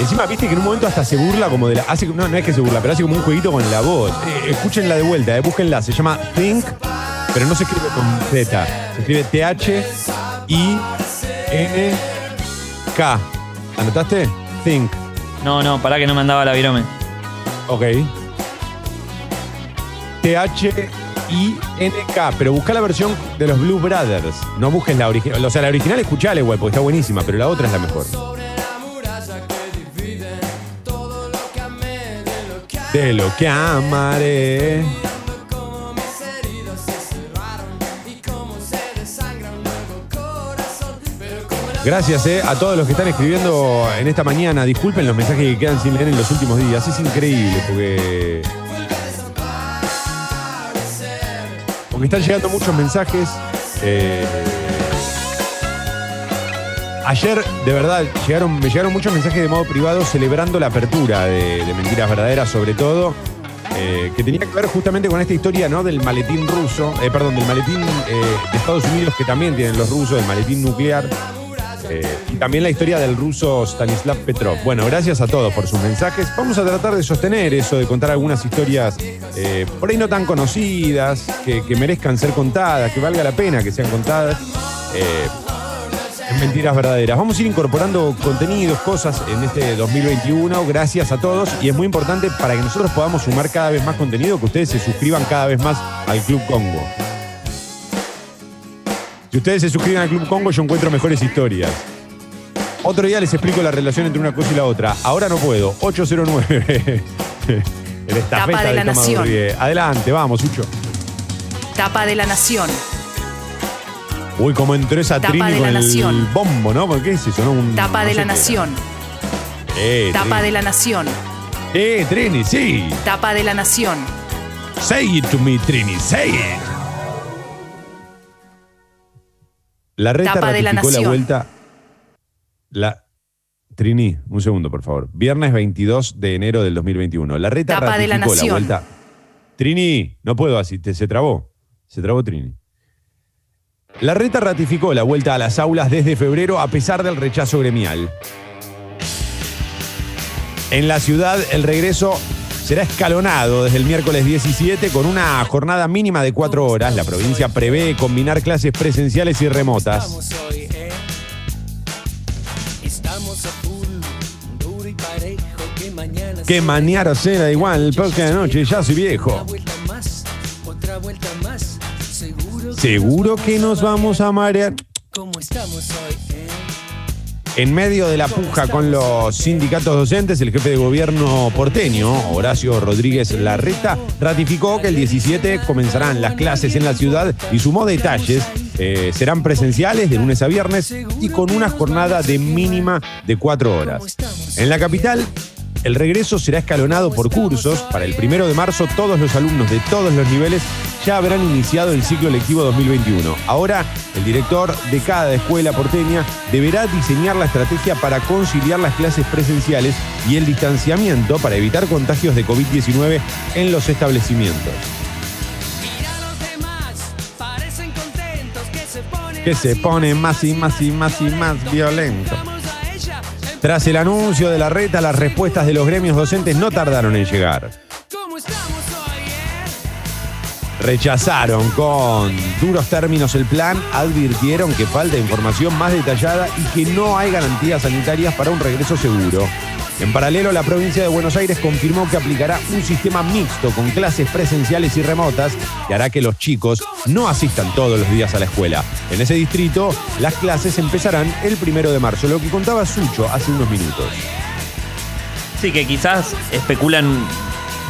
Encima, viste que en un momento hasta se burla como de la. Hace, no, no es que se burla, pero hace como un jueguito con la voz. Eh, escúchenla de vuelta, eh, búsquenla. Se llama Think, pero no se escribe con Z. Se escribe T-H-I-N-K. ¿Anotaste? Think. No, no, pará que no me andaba la virome. Ok. T-H-I-N-K. Pero busca la versión de los Blues Brothers. No busques la original. O sea, la original escuchala igual, porque está buenísima, pero la otra es la mejor. De lo que amaré. Gracias eh, a todos los que están escribiendo en esta mañana. Disculpen los mensajes que quedan sin leer en los últimos días. Es increíble porque. Porque están llegando muchos mensajes. Eh, ayer, de verdad, llegaron, me llegaron muchos mensajes de modo privado celebrando la apertura de, Mentiras Verdaderas, sobre todo. eh, que tenía que ver justamente con esta historia ¿no? del maletín ruso, eh, perdón, del maletín eh, de Estados Unidos que también tienen los rusos, del maletín nuclear. Y también la historia del ruso Stanislav Petrov. Bueno, gracias a todos por sus mensajes. Vamos a tratar de sostener eso, de contar algunas historias por ahí no tan conocidas, que, que merezcan ser contadas, que valga la pena que sean contadas. Mentiras verdaderas. Vamos a ir incorporando contenidos, cosas en este 2021. Gracias a todos. Y es muy importante para que nosotros podamos sumar cada vez más contenido, que ustedes se suscriban cada vez más al Club Congo. Si ustedes se suscriben al Club Congo, yo encuentro mejores historias. Otro día les explico la relación entre una cosa y la otra. Ahora no puedo. 809. *laughs* El estafeta Tapa de la Tomás Nación. Adelante, vamos, Sucho. Tapa de la Nación. Uy, como entró esa Tapa Trini de con la el Nación. bombo, ¿no? ¿Por ¿Qué es eso? no? Un- Tapa no de sé la qué. Nación. Eh, Tapa Trini. de la Nación. Eh, Trini, sí. Tapa de la Nación. Say it to me, Trini, say it. La reta Tapa de la ratificó la, Nación. vuelta. La Trini, un segundo, por favor. Viernes 22 de enero del 2021. La reta Tapa de la ratificó la, Nación. vuelta. Trini, no puedo así, te- se trabó. Se trabó Trini. La reta ratificó la vuelta a las aulas desde febrero a pesar del rechazo gremial. En la ciudad, el regreso será escalonado desde el miércoles 17 con una jornada mínima de cuatro horas. La provincia prevé combinar clases presenciales y remotas. Que mañana será igual, porque anoche ya soy viejo. Seguro que nos vamos a marear. En medio de la puja con los sindicatos docentes, el jefe de gobierno porteño, Horacio Rodríguez Larreta, ratificó que el 17 comenzarán las clases en la ciudad y sumó detalles. Eh, serán presenciales de lunes a viernes y con una jornada de mínima de cuatro horas. En la capital, el regreso será escalonado por cursos. Para el primero de marzo, todos los alumnos de todos los niveles ya habrán iniciado el ciclo lectivo 2021. Ahora, el director de cada escuela porteña deberá diseñar la estrategia para conciliar las clases presenciales y el distanciamiento para evitar contagios de COVID-19 en los establecimientos. Que se pone más y más y más y más violento. Tras el anuncio de la reta, las respuestas de los gremios docentes no tardaron en llegar. Rechazaron con duros términos el plan, advirtieron que falta información más detallada y que no hay garantías sanitarias para un regreso seguro. En paralelo, la provincia de Buenos Aires confirmó que aplicará un sistema mixto con clases presenciales y remotas que hará que los chicos no asistan todos los días a la escuela. En ese distrito, las clases empezarán el primero de marzo, lo que contaba Sucho hace unos minutos. Sí, que quizás especulan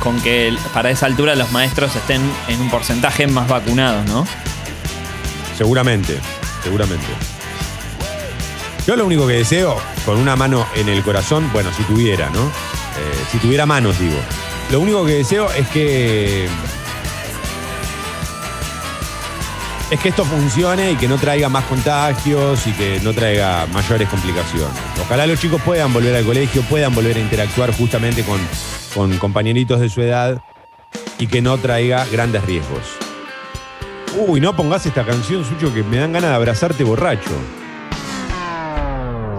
con que para esa altura los maestros estén en un porcentaje más vacunados, ¿no? Seguramente, seguramente. Yo lo único que deseo, con una mano en el corazón, bueno, si tuviera, ¿no? Eh, si tuviera manos, digo. Lo único que deseo es que. Es que esto funcione y que no traiga más contagios y que no traiga mayores complicaciones. Ojalá los chicos puedan volver al colegio, puedan volver a interactuar justamente con, con compañeritos de su edad y que no traiga grandes riesgos. Uy, no pongas esta canción, Sucho, que me dan ganas de abrazarte borracho.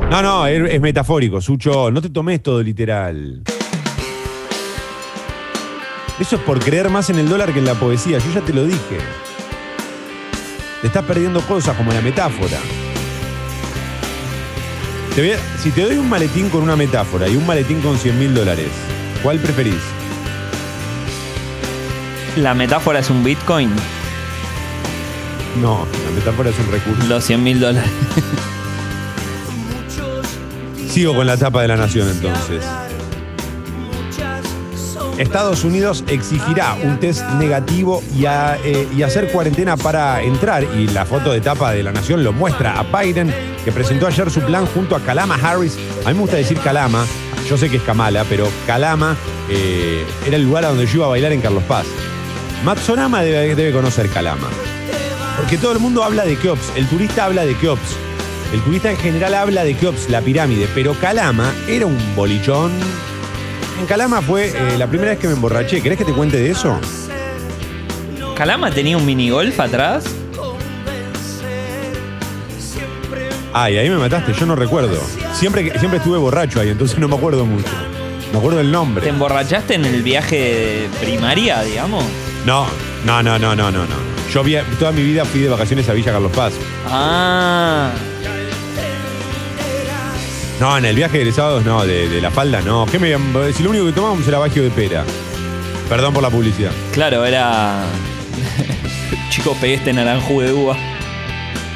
No, no, es, metafórico, Sucho. No te tomes todo literal. Eso es por creer más en el dólar que en la poesía. Yo ya te lo dije. Te estás perdiendo cosas como la metáfora. Si te doy un maletín con una metáfora y un maletín con 100 mil dólares, ¿cuál preferís? La metáfora es un Bitcoin, No, la metáfora es un recurso. los 100 mil dólares. Sigo con la tapa de la nación entonces. Estados Unidos exigirá un test negativo y, a- eh, y hacer cuarentena para entrar. Y la foto de tapa de la nación lo muestra a Biden, que presentó ayer su plan junto a Kalama Harris. A mí me gusta decir Kalama, yo sé que es Kamala, pero Kalama eh, era el lugar a donde yo iba a bailar en Carlos Paz. Matsorama debe, debe conocer Kalama. Porque todo el mundo habla de Keops, el turista habla de Keops. El turista en general habla de Keops, la pirámide, pero Calama era un bolichón. En Calama fue eh, la primera vez que me emborraché. ¿Querés que te cuente de eso? ¿Calama tenía un minigolf atrás? Ay, ahí me mataste, yo no recuerdo. Siempre, siempre estuve borracho ahí, entonces no me acuerdo mucho. Me acuerdo del ¿Te nombre. emborrachaste en el viaje de primaria, digamos? No, no, no, no, no, no, no. Yo toda mi vida fui de vacaciones a Villa Carlos Paz. Ah, No, en el viaje de egresados no, de, de la falda no. ¿Qué me, si lo único que tomábamos era bagio de pera. Perdón por la publicidad. claro, era. *laughs* Chico, pegué este naranjú de uva.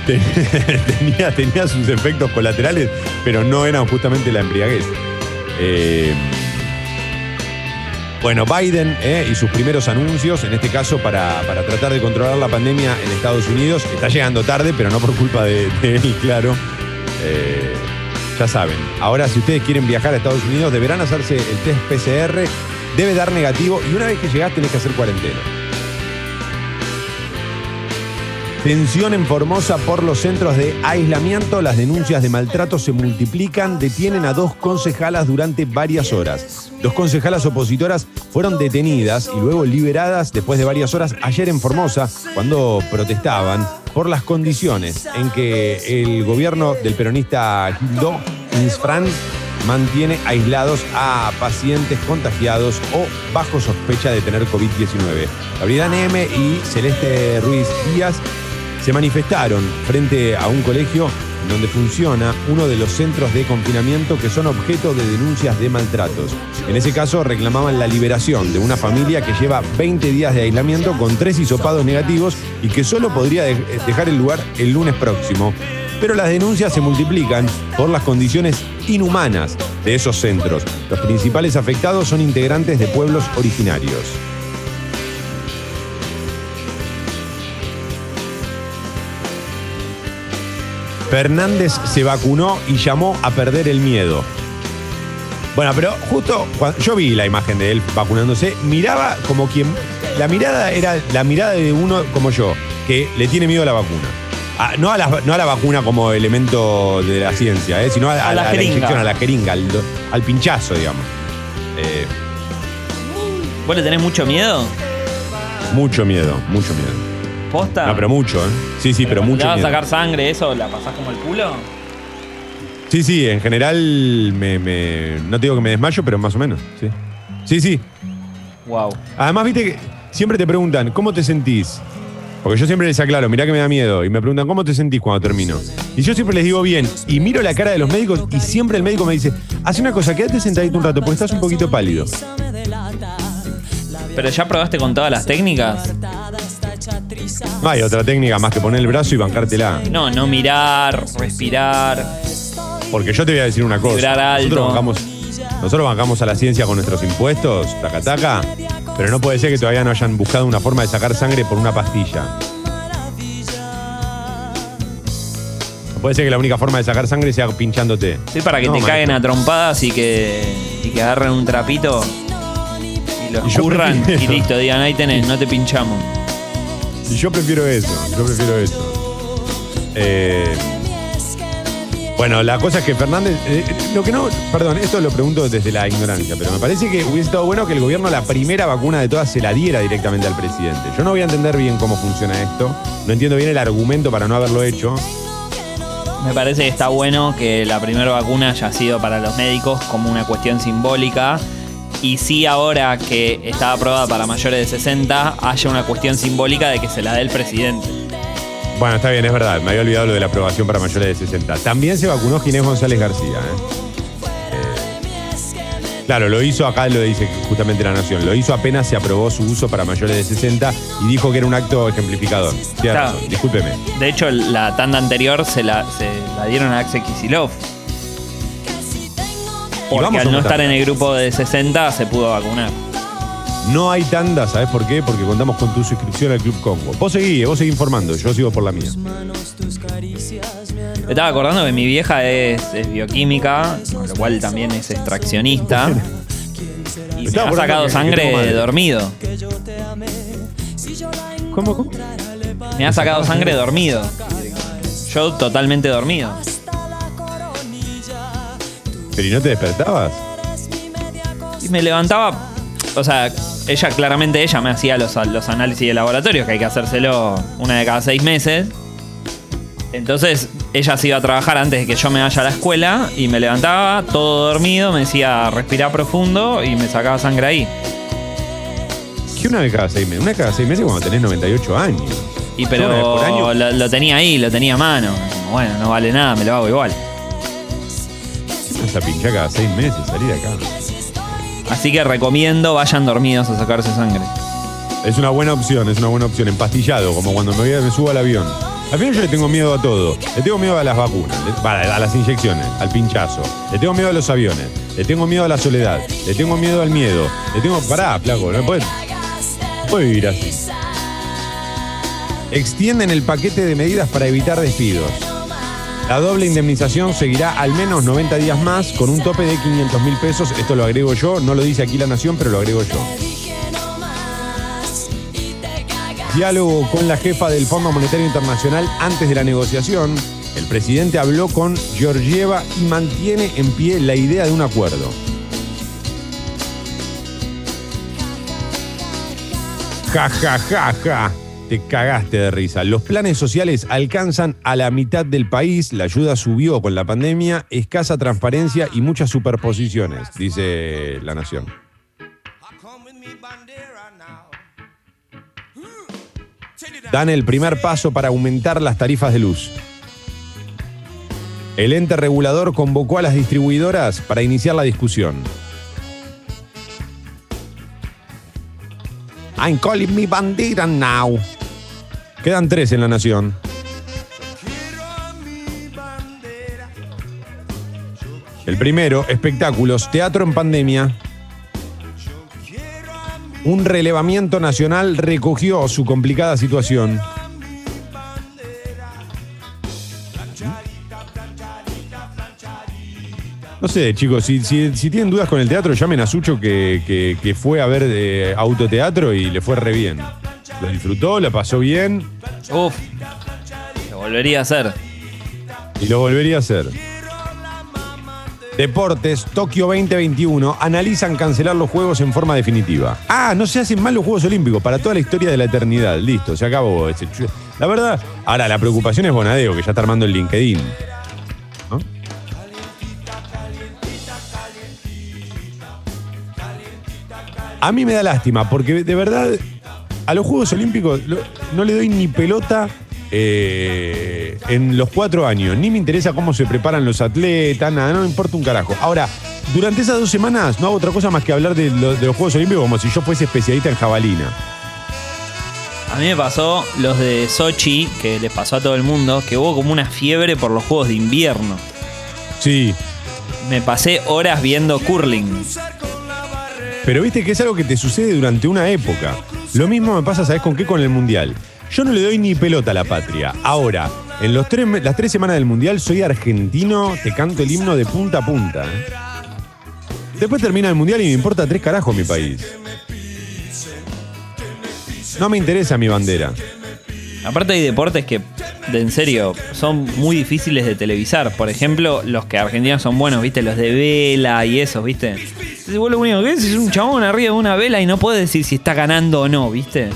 *laughs* tenía, tenía sus efectos colaterales, pero no eran justamente la embriaguez. Eh, bueno, Biden eh, y sus primeros anuncios, en este caso para, para tratar de controlar la pandemia en Estados Unidos, está llegando tarde, pero no por culpa de, él, claro. Eh, ya saben, ahora si ustedes quieren viajar a Estados Unidos, deberán hacerse el test PCR, debe dar negativo y una vez que llegás tenés que hacer cuarentena. Tensión en Formosa por los centros de aislamiento. Las denuncias de maltrato se multiplican. Detienen a dos concejalas durante varias horas. Dos concejalas opositoras fueron detenidas y luego liberadas después de varias horas ayer en Formosa, cuando protestaban por las condiciones en que el gobierno del peronista Gildo Insfran mantiene aislados a pacientes contagiados o bajo sospecha de tener COVID-19. Gabriela Neme y Celeste Ruiz Díaz se manifestaron frente a un colegio donde funciona uno de los centros de confinamiento que son objeto de denuncias de maltratos. En ese caso reclamaban la liberación de una familia que lleva 20 días de aislamiento con tres hisopados negativos y que solo podría de- dejar el lugar el lunes próximo. Pero las denuncias se multiplican por las condiciones inhumanas de esos centros. Los principales afectados son integrantes de pueblos originarios. Fernández se vacunó y llamó a perder el miedo. Bueno, pero justo cuando yo vi la imagen de él vacunándose, miraba como quien. La mirada era la mirada de uno como yo, que le tiene miedo a la vacuna. Ah, no, a la, no a la vacuna como elemento de la ciencia, eh, sino a, A a la inyección, a la jeringa, al, al pinchazo, digamos. Eh, ¿Vos le tenés mucho miedo? mucho miedo, mucho miedo. ¿Posta? No, pero mucho, ¿eh? Sí, sí, pero mucho ¿Te vas a miedo. sacar sangre, eso? ¿La pasás como el culo? Sí, sí, en general me, me- no te digo que me desmayo, pero más o menos, sí. Sí, sí. Wow. Además, viste que siempre te preguntan, ¿cómo te sentís? Porque yo siempre les aclaro, mirá que me da miedo. Y me preguntan, ¿cómo te sentís cuando termino? Y yo siempre les digo bien. Y miro la cara de los médicos y siempre el médico me dice, haz una cosa, quédate sentadito un rato porque estás un poquito pálido. Pero ya probaste con todas las técnicas. No hay otra técnica más que poner el brazo y bancártela. No, no mirar, respirar. Porque yo te voy a decir una cosa. Vibrar alto. Nosotros bancamos, nosotros bancamos a la ciencia con nuestros impuestos, taca taca, pero no puede ser que todavía no hayan buscado una forma de sacar sangre por una pastilla. No puede ser que la única forma de sacar sangre sea pinchándote. Sí, para que No, te maestro. caguen a trompadas y que, y que agarren un trapito y lo escurran y listo, digan, ahí tenés, no te pinchamos. Y yo prefiero eso, yo prefiero eso. Eh, bueno, la cosa es que Fernández, eh, lo que no, perdón, esto lo pregunto desde la ignorancia, pero me parece que hubiese estado bueno que el gobierno la primera vacuna de todas se la diera directamente al presidente. Yo no voy a entender bien cómo funciona esto, no entiendo bien el argumento para no haberlo hecho. Me parece que está bueno que la primera vacuna haya sido para los médicos como una cuestión simbólica. Y sí ahora que está aprobada para mayores de 60, haya una cuestión simbólica de que se la dé el presidente. Bueno, está bien, es verdad, me había olvidado lo de la aprobación para mayores de 60. También se vacunó Ginés González García. ¿eh? Eh, claro, lo hizo acá, lo dice justamente la Nación, lo hizo apenas se aprobó su uso para mayores de 60 y dijo que era un acto ejemplificador. Claro. discúlpeme. De hecho, la tanda anterior se la, se la dieron a Axel Kicillof. Porque vamos al no estar en el grupo de 60 se pudo vacunar. No hay tanda, ¿sabes por qué? Porque contamos con tu suscripción al Club Congo. Vos seguí, vos seguí informando, yo sigo por la mía. Me estaba acordando que mi vieja es, es bioquímica, con lo cual también es extraccionista. Y *laughs* me estaba ha sacado sangre dormido. ¿Cómo, cómo? Me ha sacado sangre dormido. Yo totalmente dormido. ¿Pero y no te despertabas? Y me levantaba, o sea, ella claramente ella me hacía los, los análisis de laboratorio, que hay que hacérselo una de cada seis meses. Entonces ella se iba a trabajar antes de que yo me vaya a la escuela y me levantaba todo dormido, me decía respirar profundo y me sacaba sangre ahí. ¿Qué una vez cada seis meses? Una vez cada seis meses cuando tenés 98 años. Y por pero año. lo, lo tenía ahí, lo tenía a mano. Bueno, no vale nada, me lo hago igual. Esa pincha cada seis meses, salir de acá. Así que recomiendo vayan dormidos a sacarse sangre. Es una buena opción, es una buena opción. Empastillado, como cuando me, voy- me subo al avión. Al final yo le tengo miedo a todo. Le tengo miedo a las vacunas, le- a las inyecciones, al pinchazo. Le tengo miedo a los aviones. Le tengo miedo a la soledad. Le tengo miedo al miedo. Le tengo. Pará, flaco, no puede, no puede vivir así. Extienden el paquete de medidas para evitar despidos. La doble indemnización seguirá al menos 90 días más con un tope de 500 mil pesos. Esto lo agrego yo, no lo dice aquí la Nación, pero lo agrego yo. Diálogo con la jefa del Fondo Monetario Internacional antes de la negociación. El presidente habló con Georgieva y mantiene en pie la idea de un acuerdo. Ja, ja, ja, ja. Te cagaste de risa. Los planes sociales alcanzan a la mitad del país. La ayuda subió con la pandemia. Escasa transparencia y muchas superposiciones, dice la Nación. Dan el primer paso para aumentar las tarifas de luz. El ente regulador convocó a las distribuidoras para iniciar la discusión. I'm calling me bandera now. Quedan tres en la nación. El primero, espectáculos, teatro en pandemia. Un relevamiento nacional recogió su complicada situación. No sé, chicos, si, tienen dudas con el teatro, llamen a Sucho que, fue a ver eh, autoteatro y le fue re bien. Lo disfrutó, la pasó bien Uf, lo volvería a hacer. y lo volvería a hacer. Deportes, Tokio 2021, analizan cancelar los Juegos en forma definitiva. Ah, no se hacen mal los Juegos Olímpicos para toda la historia de la eternidad. Listo, se acabó. La verdad, ahora la preocupación es Bonadeo, que ya está armando el LinkedIn. ¿No? A mí me da lástima, porque de verdad A los Juegos Olímpicos lo- no le doy ni pelota eh, en los cuatro años. Ni me interesa cómo se preparan los atletas, nada, no me importa un carajo. Ahora, durante esas dos semanas no hago otra cosa más que hablar de, lo- de los Juegos Olímpicos como si yo fuese especialista en jabalina. A mí me pasó los de Sochi, que les pasó a todo el mundo, que hubo como una fiebre por los juegos de invierno. Sí, Me pasé horas viendo curling. Pero viste que es algo que te sucede durante una época. Lo mismo me pasa, ¿sabes con qué? Con el Mundial. Yo no le doy ni pelota a la patria. Ahora, en los tres, las tres semanas del Mundial soy argentino, te canto el himno de punta a punta. Después termina el Mundial y me importa tres carajos mi país. No me interesa mi bandera. Aparte hay deportes que, de en serio, son muy difíciles de televisar. Por ejemplo, los que argentinos son buenos, ¿viste? Los de vela y esos, ¿viste? Entonces vos lo único que ves es un chabón arriba de una vela y no puedes decir si está ganando o no, ¿viste?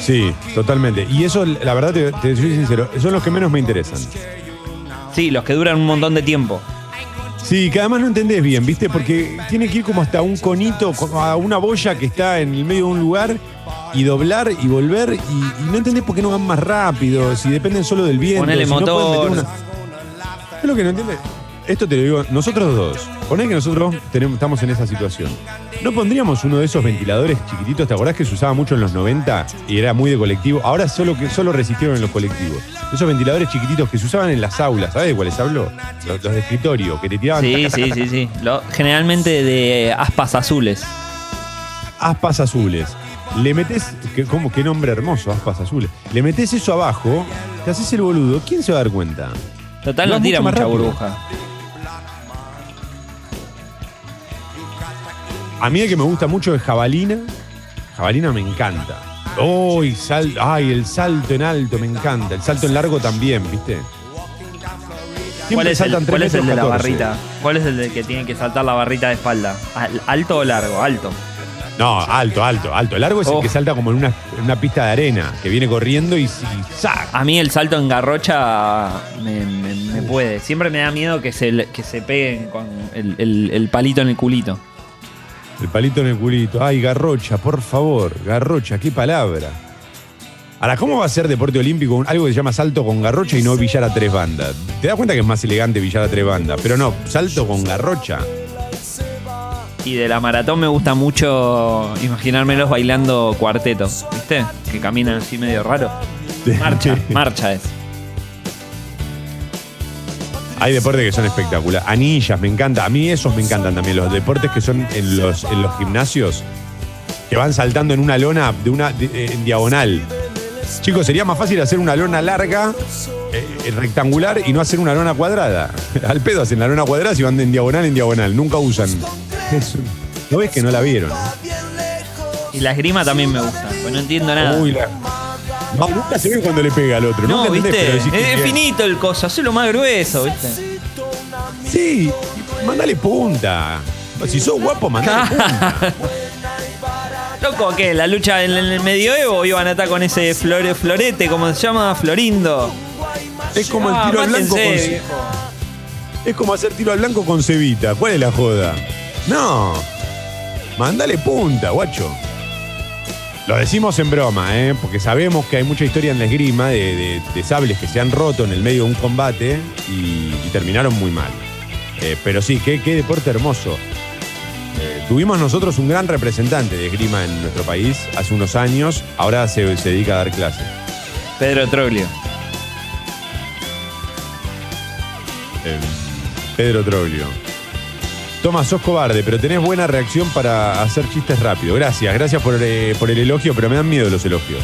Sí, totalmente. Y eso, la verdad, te, te soy sincero, son los que menos me interesan. Sí, los que duran un montón de tiempo. Sí, que además no entendés bien, ¿viste? Porque tiene que ir como hasta un conito, como a una boya que está en el medio de un lugar y doblar y volver y, y no entendés por qué no van más rápido, si dependen solo del viento. Ponele si no motor. una- Es lo que no entiendes. Esto te lo digo, nosotros dos. Poné que nosotros tenemos, estamos en esa situación. ¿No pondríamos uno de esos ventiladores chiquititos? ¿Te acordás que se usaba mucho en los 90 y era muy de colectivo? Ahora solo que solo resistieron en los colectivos. Esos ventiladores chiquititos que se usaban en las aulas, ¿sabes de cuáles hablo? Los, los de escritorio, que te tiraban Sí, taca, sí, taca, sí, sí. Lo- generalmente de aspas azules. aspas azules. Le metes, que, ¿cómo? Qué nombre hermoso, aspas azules. Le metes eso abajo, te haces el boludo. ¿Quién se va a dar cuenta? Total, Vas no tira mucha rápido. burbuja. A mí el que me gusta mucho es jabalina. Jabalina me encanta. ¡Ay, sal, ay, el salto en alto me encanta! El salto en largo también, ¿viste? ¿Cuál es, el, saltan cuál tres es el de la metros 14. barrita? ¿Cuál es el de que tiene que saltar la barrita de espalda? Al- ¿Alto o largo? Alto. No, alto, alto, alto. El largo es el Oh. que salta como en una, en una pista de arena, que viene corriendo y, y ¡zac! A mí el salto en garrocha me, me- me puede. Siempre me da miedo que se, que se peguen con el, el- el palito en el culito. El palito en el culito. Ay, garrocha, por favor. Garrocha, qué palabra. Ahora, ¿cómo va a ser deporte olímpico algo que se llama salto con garrocha y no billar a tres bandas? Te das cuenta que es más elegante billar a tres bandas, pero no, salto con garrocha. Y de la maratón me gusta mucho imaginármelos bailando cuarteto, ¿viste? Que caminan así medio raro. Marcha, *laughs* marcha es. Hay deportes que son espectaculares. Anillas, me encanta. A mí esos me encantan también. Los deportes que son en los, en los gimnasios, que van saltando en una lona de una, de- eh, en diagonal. Chicos, sería más fácil hacer una lona larga, eh, rectangular, y no hacer una lona cuadrada. *laughs* Al pedo hacen la lona cuadrada si van en diagonal en diagonal. Nunca usan. ¿No ves que no la vieron? Y la esgrima también me gusta, pues no entiendo nada. Uy, la- No, nunca se ve cuando le pega al otro. no, Nunca ¿viste? entendés, pero decís que es finito el coso, hacelo más grueso, ¿viste? Sí, mandale punta. Si sos guapo, mandale *laughs* punta. Loco, ¿qué? La lucha en el medioevo iban a estar con ese flore- florete, como se llama? Florindo. Es como el Ah, tiro al blanco con, viejo. Es como hacer tiro al blanco con cebita. ¿Cuál es la joda? No. Mándale punta, guacho. Lo decimos en broma, ¿eh? porque sabemos que hay mucha historia en la esgrima de, de- de sables que se han roto en el medio de un combate y, y terminaron muy mal. Eh, pero sí, qué, qué deporte hermoso. Eh, tuvimos nosotros un gran representante de esgrima en nuestro país hace unos años. Ahora se, se dedica a dar clases. Pedro Troglio. Eh, Pedro Troglio. Toma, sos cobarde, pero tenés buena reacción para hacer chistes rápido. Gracias, gracias por, eh, por el elogio, pero me dan miedo los elogios.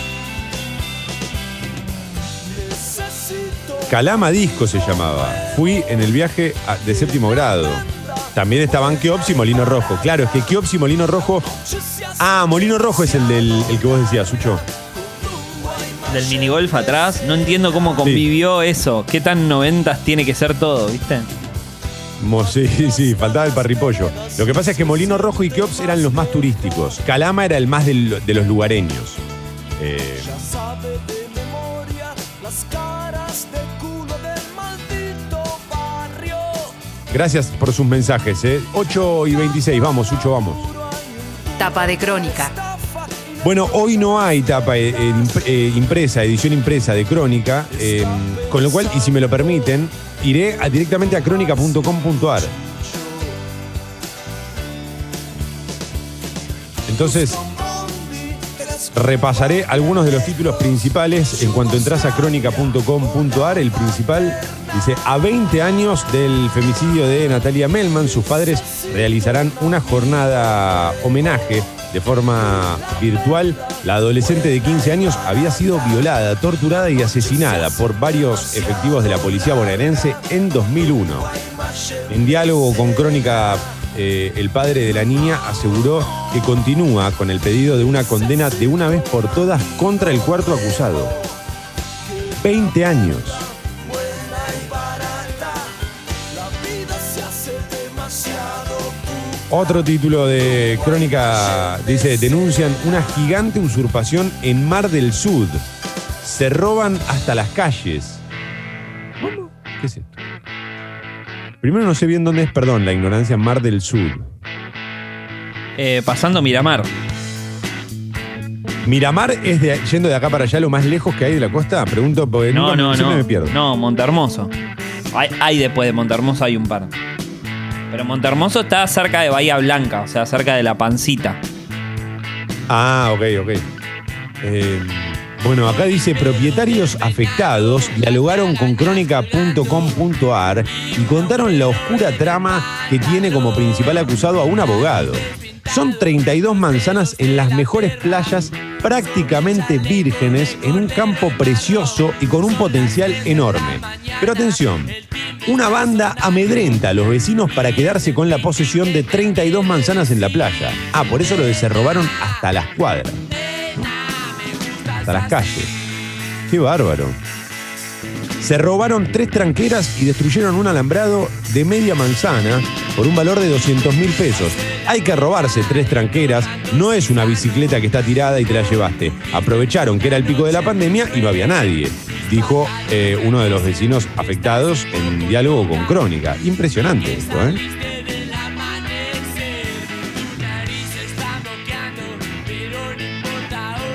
Calama Disco se llamaba. Fui en el viaje de séptimo grado. También estaban Keops y Molino Rojo. Claro, es que Keops y Molino Rojo. Ah, Molino Rojo es el del el que vos decías, Sucho. Del minigolf atrás, no entiendo cómo convivió eso. ¿Qué tan noventas tiene que ser todo, viste? Mo- Sí, sí, faltaba el parripollo. Lo que pasa es que Molino Rojo y Keops eran los más turísticos. Calama era el más del- de los lugareños. Eh, gracias por sus mensajes. ¿eh? 8 y 26, vamos, Sucho, vamos. Tapa de crónica. Bueno, hoy no hay tapa eh, eh, imp- eh, impresa, edición impresa de Crónica, eh, con lo cual, y si me lo permiten, iré directamente a crónica.com.ar. Entonces, repasaré algunos de los títulos principales en cuanto entras a crónica.com.ar. El principal dice, a 20 años del femicidio de Natalia Melman, sus padres realizarán una jornada homenaje de forma virtual. La adolescente de 15 años había sido violada, torturada y asesinada por varios efectivos de la policía bonaerense en 2001. En diálogo con Crónica, eh, el padre de la niña aseguró que continúa con el pedido de una condena de una vez por todas contra el cuarto acusado. 20 años. Otro título de Crónica dice, denuncian una gigante usurpación en Mar del Sud. Se roban hasta las calles. ¿Cómo? ¿Qué es esto? Primero no sé bien dónde es, perdón, la ignorancia Mar del Sud. Eh, pasando Miramar. Miramar es de, yendo de acá para allá lo más lejos que hay de la costa. Pregunto porque No, nunca- no, siempre no. me pierdo. No, Montermoso. Hay, hay después de Montermoso hay un par. Pero Montermoso está cerca de Bahía Blanca, o sea, cerca de la pancita. Ah, ok, ok. Eh, bueno, acá dice propietarios afectados dialogaron con crónica.com.ar y contaron la oscura trama que tiene como principal acusado a un abogado. Son 32 manzanas en las mejores playas prácticamente vírgenes en un campo precioso y con un potencial enorme. Pero atención, una banda amedrenta a los vecinos para quedarse con la posesión de 32 manzanas en la playa. Ah, por eso lo de se robaron hasta las cuadras. Hasta las calles. Qué bárbaro. Se robaron tres tranqueras y destruyeron un alambrado de media manzana por un valor de 200 mil pesos. Hay que robarse tres tranqueras, no es una bicicleta que está tirada y te la llevaste. Aprovecharon que era el pico de la pandemia y no había nadie, dijo eh, uno de los vecinos afectados en diálogo con Crónica. Impresionante esto, ¿eh?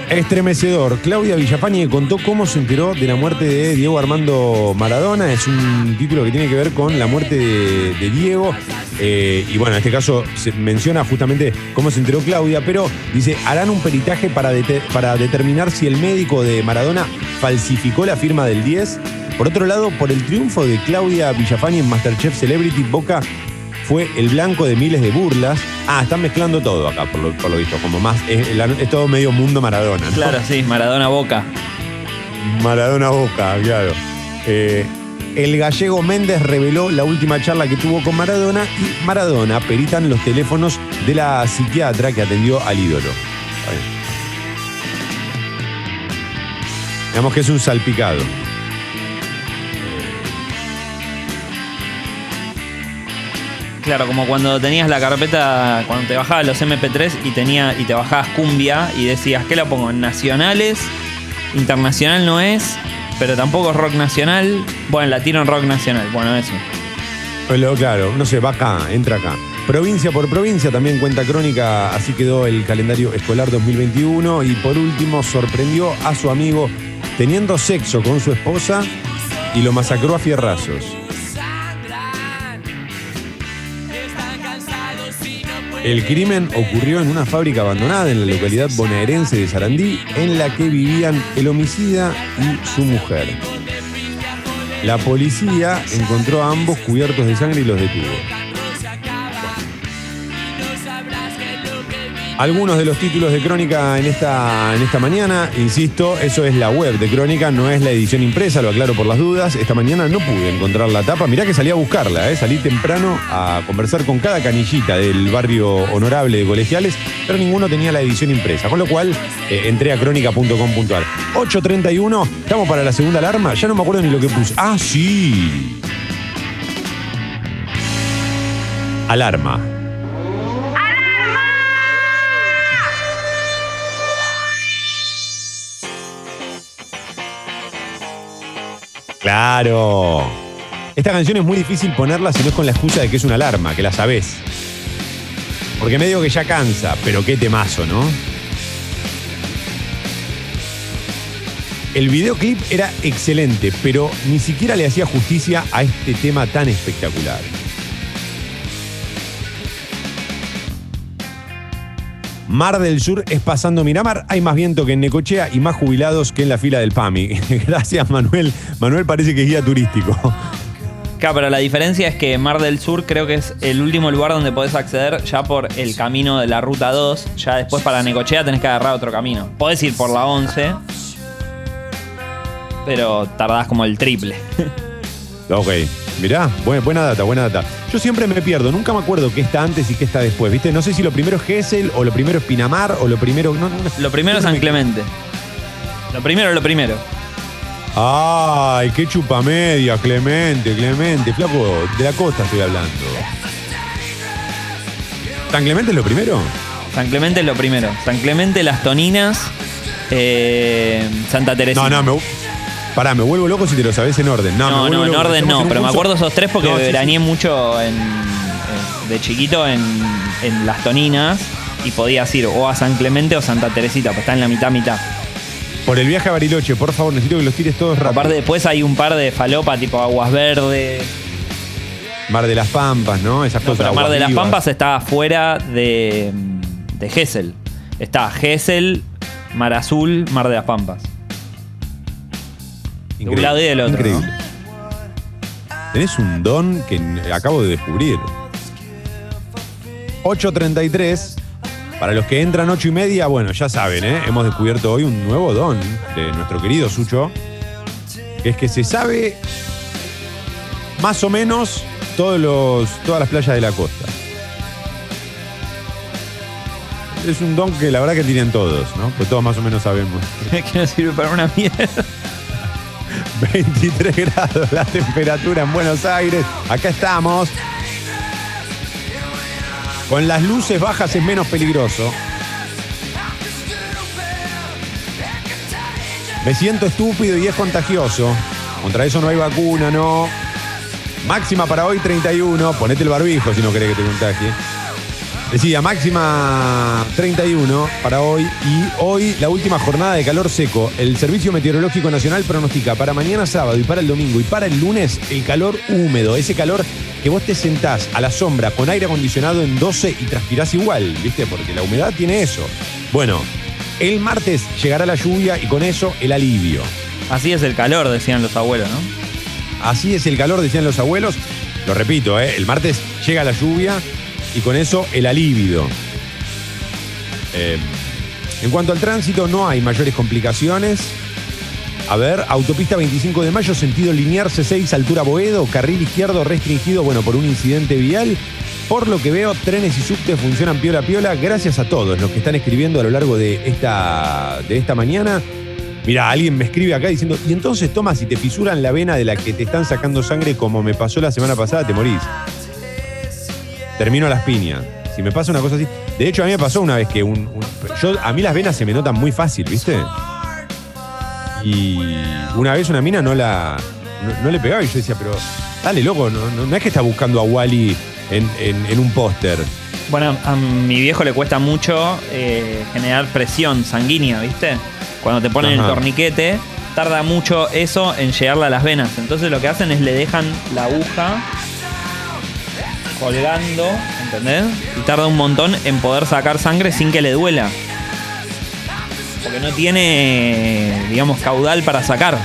Estremecedor. Claudia Villafañe contó cómo se enteró de la muerte de Diego Armando Maradona. Es un título que tiene que ver con la muerte de, de Diego. Eh, y bueno, en este caso se menciona justamente cómo se enteró Claudia, pero dice, harán un peritaje para, para determinar si el médico de Maradona falsificó la firma del 10. Por otro lado, por el triunfo de Claudia Villafañe en Masterchef Celebrity, Boca fue el blanco de miles de burlas. Ah, están mezclando todo acá, por lo, por lo visto, como más, es todo medio mundo Maradona. ¿no? Claro, sí, Maradona Boca. Maradona Boca, claro. Eh, el gallego Méndez reveló la última charla que tuvo con Maradona y Maradona peritan los teléfonos de la psiquiatra que atendió al ídolo. Digamos que es un salpicado. Claro, como cuando tenías la carpeta, cuando te bajabas los MP3 y, tenía, y te bajabas cumbia y decías, ¿qué la pongo? ¿En nacionales? Internacional no es, pero tampoco es rock nacional. Bueno, latino en rock nacional. Bueno, eso. Pero claro, no sé, va acá, entra acá. Provincia por provincia también cuenta crónica, así quedó el calendario escolar 2021 y por último sorprendió a su amigo teniendo sexo con su esposa y lo masacró a fierrazos. El crimen ocurrió en una fábrica abandonada en la localidad bonaerense de Sarandí, en la que vivían el homicida y su mujer. La policía encontró a ambos cubiertos de sangre y los detuvo. Algunos de los títulos de Crónica en esta, en esta mañana, insisto, eso es la web de Crónica, no es la edición impresa, lo aclaro por las dudas. Esta mañana no pude encontrar la tapa, mirá que salí a buscarla, ¿eh? salí temprano a conversar con cada canillita del barrio honorable de colegiales, pero ninguno tenía la edición impresa, con lo cual eh, entré a crónica.com.ar. 8.31, estamos para la segunda alarma, ya no me acuerdo ni lo que puse. Ah, sí. Alarma. Claro. Esta canción es muy difícil ponerla si no es con la excusa de que es una alarma, que la sabés. Porque me digo que ya cansa, pero qué temazo, ¿no? El videoclip era excelente, pero ni siquiera le hacía justicia a este tema tan espectacular. Mar del Sur es pasando Miramar, hay más viento que en Necochea y más jubilados que en la fila del PAMI. *laughs* Gracias Manuel. Manuel parece que es guía turístico. Claro, pero la diferencia es que Mar del Sur creo que es el último lugar donde podés acceder ya por el camino de la ruta 2. Ya después para Necochea tenés que agarrar otro camino. Podés ir por la 11, pero tardás como el triple. Ok, mirá, buena, buena data, buena data. Yo siempre me pierdo, nunca me acuerdo qué está antes y qué está después, ¿viste? No sé si lo primero es Gessel o lo primero es Pinamar o lo primero... no, no. Lo primero es San Clemente. Lo primero es lo primero. Ay, qué chupamedia, Clemente, Clemente. Flaco, de la costa estoy hablando. ¿San Clemente es lo primero? San Clemente es lo primero. San Clemente, Las Toninas, eh, Santa Teresita. No, no, me... Pará, me vuelvo loco si te lo sabes en orden. No, No, no, en loco. orden no, pero me acuerdo esos tres porque No, sí, sí. veraneé mucho en, en- de chiquito en, en Las Toninas y podías ir o a San Clemente o Santa Teresita, pues está en la mitad, mitad. Por el viaje a Bariloche, por favor, necesito que los tires todos rápido. Aparte después hay un par de falopa tipo Aguas Verdes. Mar de las Pampas, ¿no? Esas No, cosas. pero Mar de las Aguas Vivas. Pampas está fuera de, de Gesell. Está Gesell, Mar Azul, Mar de las Pampas. De un lado y del otro. Increíble. Tenés un don que acabo de descubrir. 8.33. Para los que entran 8 y media, bueno, ya saben, ¿eh? hemos descubierto hoy un nuevo don de nuestro querido Sucho, que es que se sabe más o menos todos los, todas las playas de la costa. Es un don que la verdad que tienen todos, ¿no? Pues todos más o menos sabemos. *laughs* que no sirve para una mierda. 23 *laughs* grados la temperatura en Buenos Aires. Acá estamos. Con las luces bajas es menos peligroso. Me siento estúpido y es contagioso. Contra eso no hay vacuna, no. Máxima para hoy 31. Ponete el barbijo si no querés que te contagie. Decía, máxima 31 para hoy y hoy la última jornada de calor seco. El Servicio Meteorológico Nacional pronostica para mañana sábado y para el domingo y para el lunes el calor húmedo, ese calor que vos te sentás a la sombra con aire acondicionado en 12 y transpirás igual, ¿viste? Porque la humedad tiene eso. Bueno, el martes llegará la lluvia y con eso el alivio. Así es el calor, decían los abuelos, ¿no? Así es el calor, decían los abuelos. Lo repito, ¿eh? el martes llega la lluvia y con eso el alivio. Eh, en cuanto al tránsito, no hay mayores complicaciones. A ver, autopista 25 de mayo, sentido linear C6, altura Boedo, carril izquierdo restringido, bueno, por un incidente vial. Por lo que veo, trenes y subtes funcionan piola piola. Gracias a todos los que están escribiendo a lo largo de esta, de esta mañana. Mira, alguien me escribe acá diciendo, y entonces toma, si te fisuran la vena de la que te están sacando sangre como me pasó la semana pasada, te morís. Termino a las piñas. Si me pasa una cosa así. De hecho, a mí me pasó una vez que un, un- yo, a mí las venas se me notan muy fácil, ¿viste? Y una vez una mina no la. No, no le pegaba y yo decía, pero dale, loco, no, no- no es que está buscando a Wally en, en- en un póster. Bueno, a mi viejo le cuesta mucho eh, generar presión sanguínea, ¿viste? Cuando te ponen Ajá. el torniquete, tarda mucho eso en llegarle a las venas. Entonces lo que hacen es le dejan la aguja colgando, ¿entendés? Y tarda un montón en poder sacar sangre sin que le duela. Porque no tiene, digamos, caudal para sacar.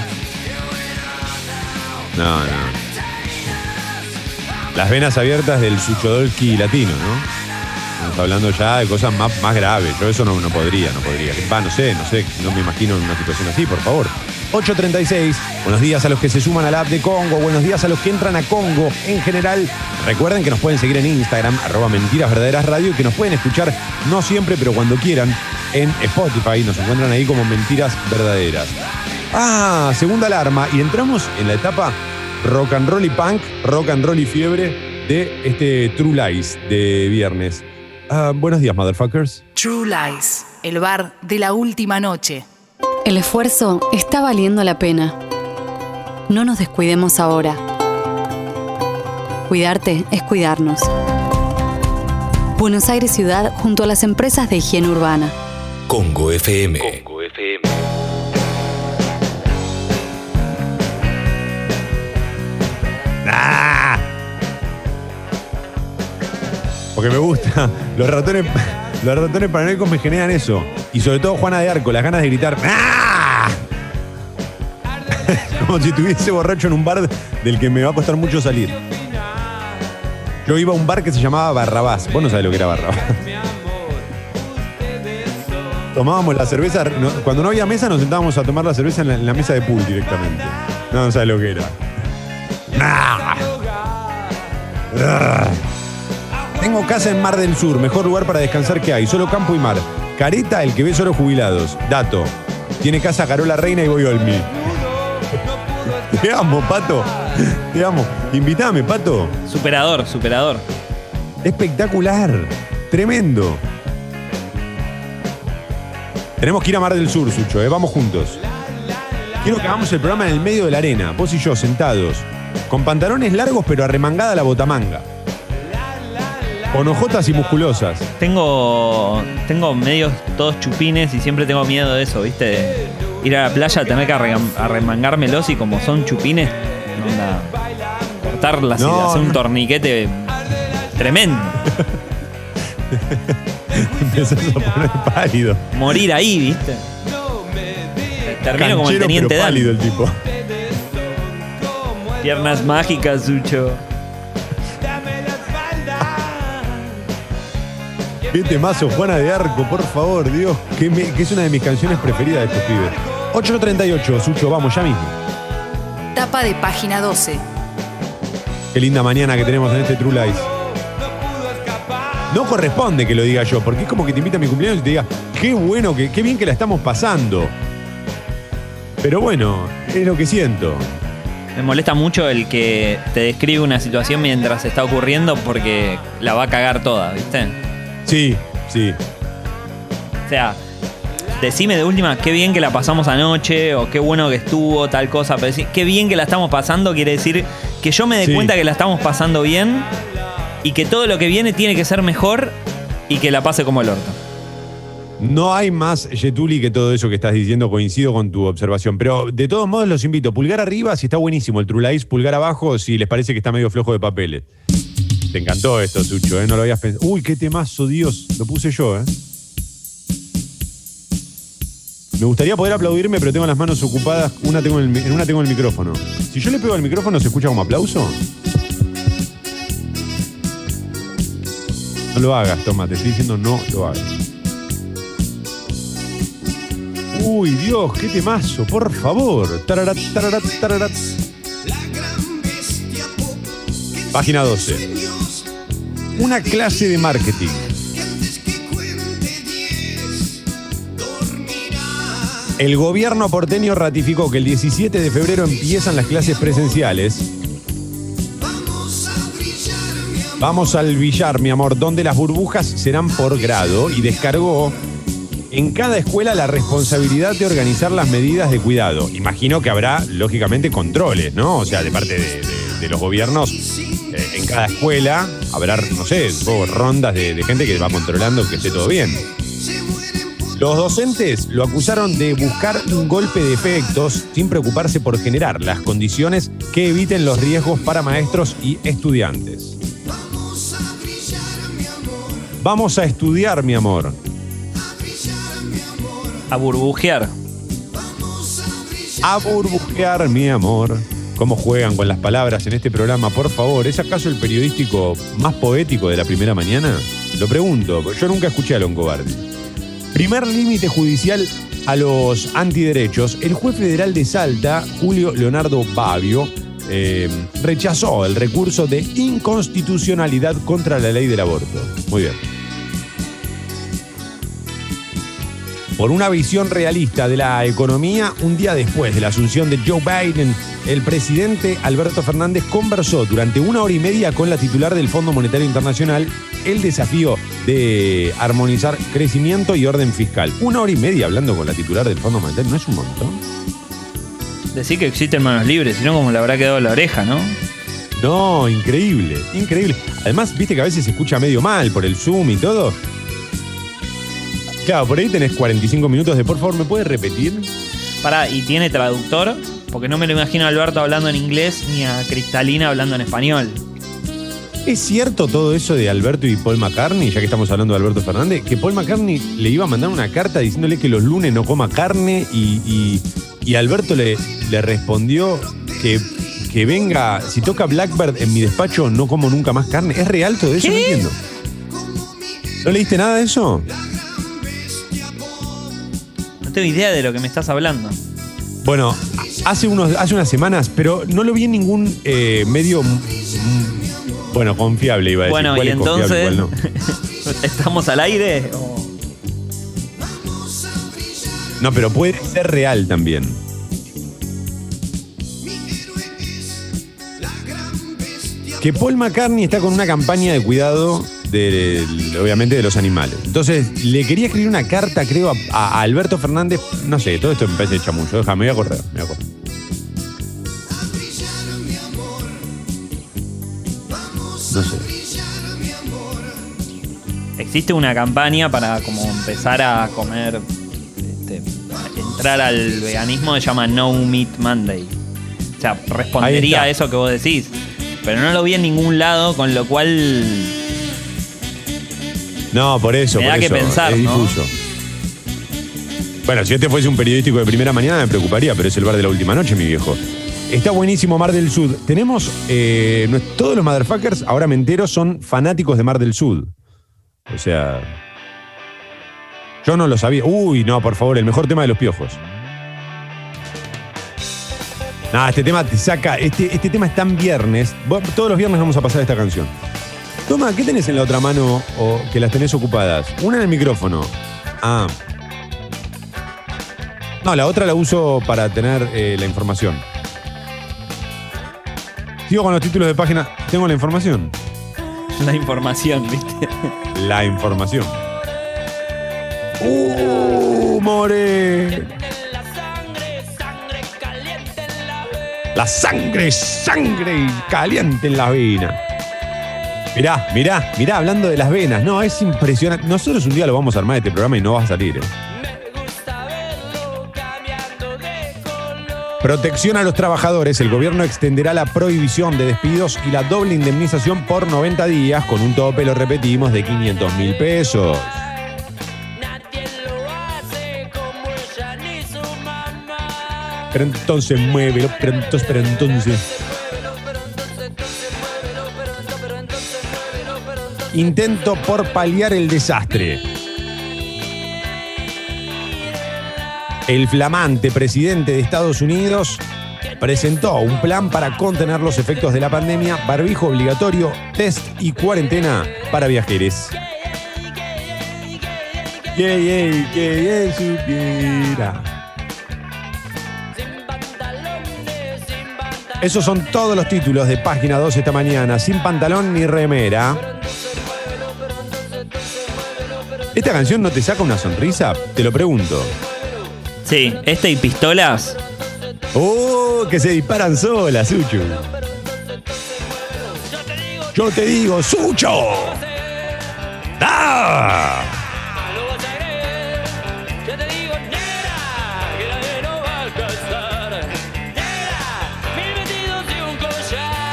No, no. Las venas abiertas del Suchodolki latino, ¿no? Estamos hablando ya de cosas más, más graves. Yo eso no, no podría, no podría. Va, no sé, no sé, no me imagino en una situación así, por favor. 8.36, buenos días a los que se suman a la app de Congo, buenos días a los que entran a Congo en general. Recuerden que nos pueden seguir en Instagram, arroba mentiras verdaderas radio, y que nos pueden escuchar, no siempre, pero cuando quieran, en Spotify. Nos encuentran ahí como mentiras verdaderas. Ah, segunda alarma. Y entramos en la etapa rock and roll y punk, rock and roll y fiebre de este True Lies de viernes. Ah, buenos días, motherfuckers. True Lies, el bar de la última noche. El esfuerzo está valiendo la pena. No nos descuidemos ahora. Cuidarte es cuidarnos. Buenos Aires Ciudad junto a las empresas de higiene urbana. Congo FM. ¡Ah! Porque me gusta. Los ratones, *laughs* los ratones me generan eso. Y sobre todo Juana de Arco, las ganas de gritar. ¡Ah! *laughs* Como si estuviese borracho en un bar del que me va a costar mucho salir. Yo iba a un bar que se llamaba Barrabás. Vos no sabés lo que era Barrabás. *laughs* Tomábamos la cerveza. cuando no había mesa, nos sentábamos a tomar la cerveza en la, mesa de pool directamente. No, no sabes lo que era. ¡Ah! ¡Ah! Tengo casa en Mar del Sur, mejor lugar para descansar que hay, solo campo y mar. Careta, el que ve solo jubilados. Dato. Tiene casa Carola Reina y voy Olmi. *laughs* Te amo, Pato. Te amo. Invítame, Pato. Superador, superador. Espectacular. Tremendo. Tenemos que ir a Mar del Sur, Sucho, ¿eh? vamos juntos. Quiero que hagamos el programa en el medio de la arena, vos y yo sentados, con pantalones largos pero arremangada la botamanga. Con ojotas y musculosas. Tengo, tengo medios todos chupines y siempre tengo miedo de eso, ¿viste? De ir a la playa, tener que arremangármelos y como son chupines, onda, cortarlas No, y hacer un no. torniquete tremendo. *laughs* Empezás a poner pálido. Morir ahí, ¿viste? Termino como el Canchero, teniente Dan. pálido el tipo. Piernas mágicas, Sucho. Qué temazo, Juana de Arco, por favor, Dios. Que, me- que es una de mis canciones preferidas de estos pibes. 8.38, Sucho, vamos ya mismo. Tapa de página 12. Qué linda mañana que tenemos en este True Lies. No corresponde que lo diga yo, porque es como que te invita a mi cumpleaños y te diga, qué bueno, que, qué bien que la estamos pasando. Pero bueno, es lo que siento. Me molesta mucho el que te describe una situación mientras está ocurriendo porque la va a cagar toda, ¿viste? Sí, sí. O sea, decime de última qué bien que la pasamos anoche o qué bueno que estuvo, tal cosa. Pero decir qué bien que la estamos pasando quiere decir que yo me dé Sí. cuenta que la estamos pasando bien y que todo lo que viene tiene que ser mejor y que la pase como el orto. No hay más Getuli que todo eso que estás diciendo, coincido con tu observación. Pero de todos modos los invito, pulgar arriba si está buenísimo el True Lies, pulgar abajo si les parece que está medio flojo de papeles. Te encantó esto, Sucho, ¿eh? No lo habías pensado. Uy, qué temazo, Dios. Lo puse yo, ¿eh? Me gustaría poder aplaudirme, pero tengo las manos ocupadas. Una tengo en, el mi- en una tengo el micrófono. Si yo le pego al micrófono, ¿se escucha como aplauso? No lo hagas, toma, te estoy diciendo no lo hagas. Uy, Dios, qué temazo, por favor. Tararat, tararat, tararat. Página 12. Una clase de marketing. El gobierno porteño ratificó que el 17 de febrero empiezan las clases presenciales. Vamos al billar, mi amor, donde las burbujas serán por grado y descargó en cada escuela la responsabilidad de organizar las medidas de cuidado. Imagino que habrá, lógicamente, controles, ¿no? O sea, de parte de, de- de los gobiernos. Eh, en cada escuela habrá, no sé, supongo, rondas de, de gente que va controlando que esté todo bien. Los docentes lo acusaron de buscar un golpe de efectos sin preocuparse por generar las condiciones que eviten los riesgos para maestros y estudiantes. Vamos a estudiar, mi amor. A burbujear. A burbujear, mi amor. ¿Cómo juegan con las palabras en este programa? Por favor, ¿es acaso el periodístico más poético de la primera mañana? Lo pregunto, porque yo nunca escuché a Longobardi. Primer límite judicial a los antiderechos. El juez federal de Salta, Julio Leonardo Babio, eh, rechazó el recurso de inconstitucionalidad contra la ley del aborto. Muy bien. Por una visión realista de la economía, un día después de la asunción de Joe Biden, el presidente Alberto Fernández conversó durante una hora y media con la titular del Fondo Monetario Internacional el desafío de armonizar crecimiento y orden fiscal. Una hora y media hablando con la titular del Fondo Monetario, ¿no es un montón? Decir que existen manos libres, si no, como le habrá quedado la oreja, ¿no? No, increíble, increíble. Además, viste que a veces se escucha medio mal por el Zoom y todo. Claro, por ahí tenés 45 minutos de por favor, ¿me puedes repetir? Pará, y tiene traductor, porque no me lo imagino a Alberto hablando en inglés ni a Cristalina hablando en español. ¿Es cierto todo eso de Alberto y Paul McCartney, ya que estamos hablando de Alberto Fernández? Que Paul McCartney le iba a mandar una carta diciéndole que los lunes no coma carne y, y- y Alberto le, le respondió que, que venga, si toca Blackbird en mi despacho no como nunca más carne. ¿Es real todo eso? No entiendo. ¿No leíste nada de eso? No tengo idea de lo que me estás hablando. Bueno, hace, unos, hace unas semanas, pero no lo vi en ningún eh, medio, mm, mm, bueno, confiable iba a decir. Bueno, ¿Cuál y es confiable, entonces. cuál? *laughs* ¿Estamos al aire? o- No, pero puede ser real también. Que Paul McCartney está con una campaña de cuidado, de, obviamente, de los animales. Entonces, le quería escribir una carta, creo, a, a Alberto Fernández. No sé, todo esto me parece chamucho. Déjame, me voy a correr, me voy a correr. No sé. Existe una campaña para como empezar a comer, este, entrar al veganismo, se llama No Meat Monday. O sea, respondería a eso que vos decís. Pero no lo vi en ningún lado, con lo cual No, por eso. Me por da que eso, pensar, es ¿no? difuso. Bueno, si este fuese un periodístico de primera mañana me preocuparía, pero es el bar de la última noche, mi viejo. Está buenísimo Mar del Sud. Tenemos, eh, todos los motherfuckers, ahora me entero, son fanáticos de Mar del Sud. O sea, yo no lo sabía. Uy, no, por favor, el mejor tema de los piojos. Nada, este tema te saca, este, este tema es tan viernes. Todos los viernes vamos a pasar esta canción. Toma, ¿qué tenés en la otra mano o que las tenés ocupadas? Una en el micrófono. Ah. No, la otra la uso para tener eh, la información. Sigo con los títulos de página. Tengo la información. la información, ¿viste? La información. ¡Uh, more! La sangre, sangre caliente en las venas. Mirá, mirá, mirá, hablando de las venas. No, es impresionante. Nosotros un día lo vamos a armar este programa y no va a salir. ¿eh? Protección a los trabajadores. El gobierno extenderá la prohibición de despidos y la doble indemnización por 90 días con un tope, lo repetimos, de 500 mil pesos. Pero entonces muévelo, pero entonces, pero entonces. Intento por paliar el desastre. El flamante presidente de Estados Unidos presentó un plan para contener los efectos de la pandemia, barbijo obligatorio, test y cuarentena para viajeros. Yeah, yeah, yeah. Esos son todos los títulos de página 2 esta mañana, sin pantalón ni remera. ¿Esta canción no te saca una sonrisa? Te lo pregunto. Sí, este y pistolas. ¡Oh! Que se disparan solas, Sucho. Yo te digo, Sucho. ¡Ah!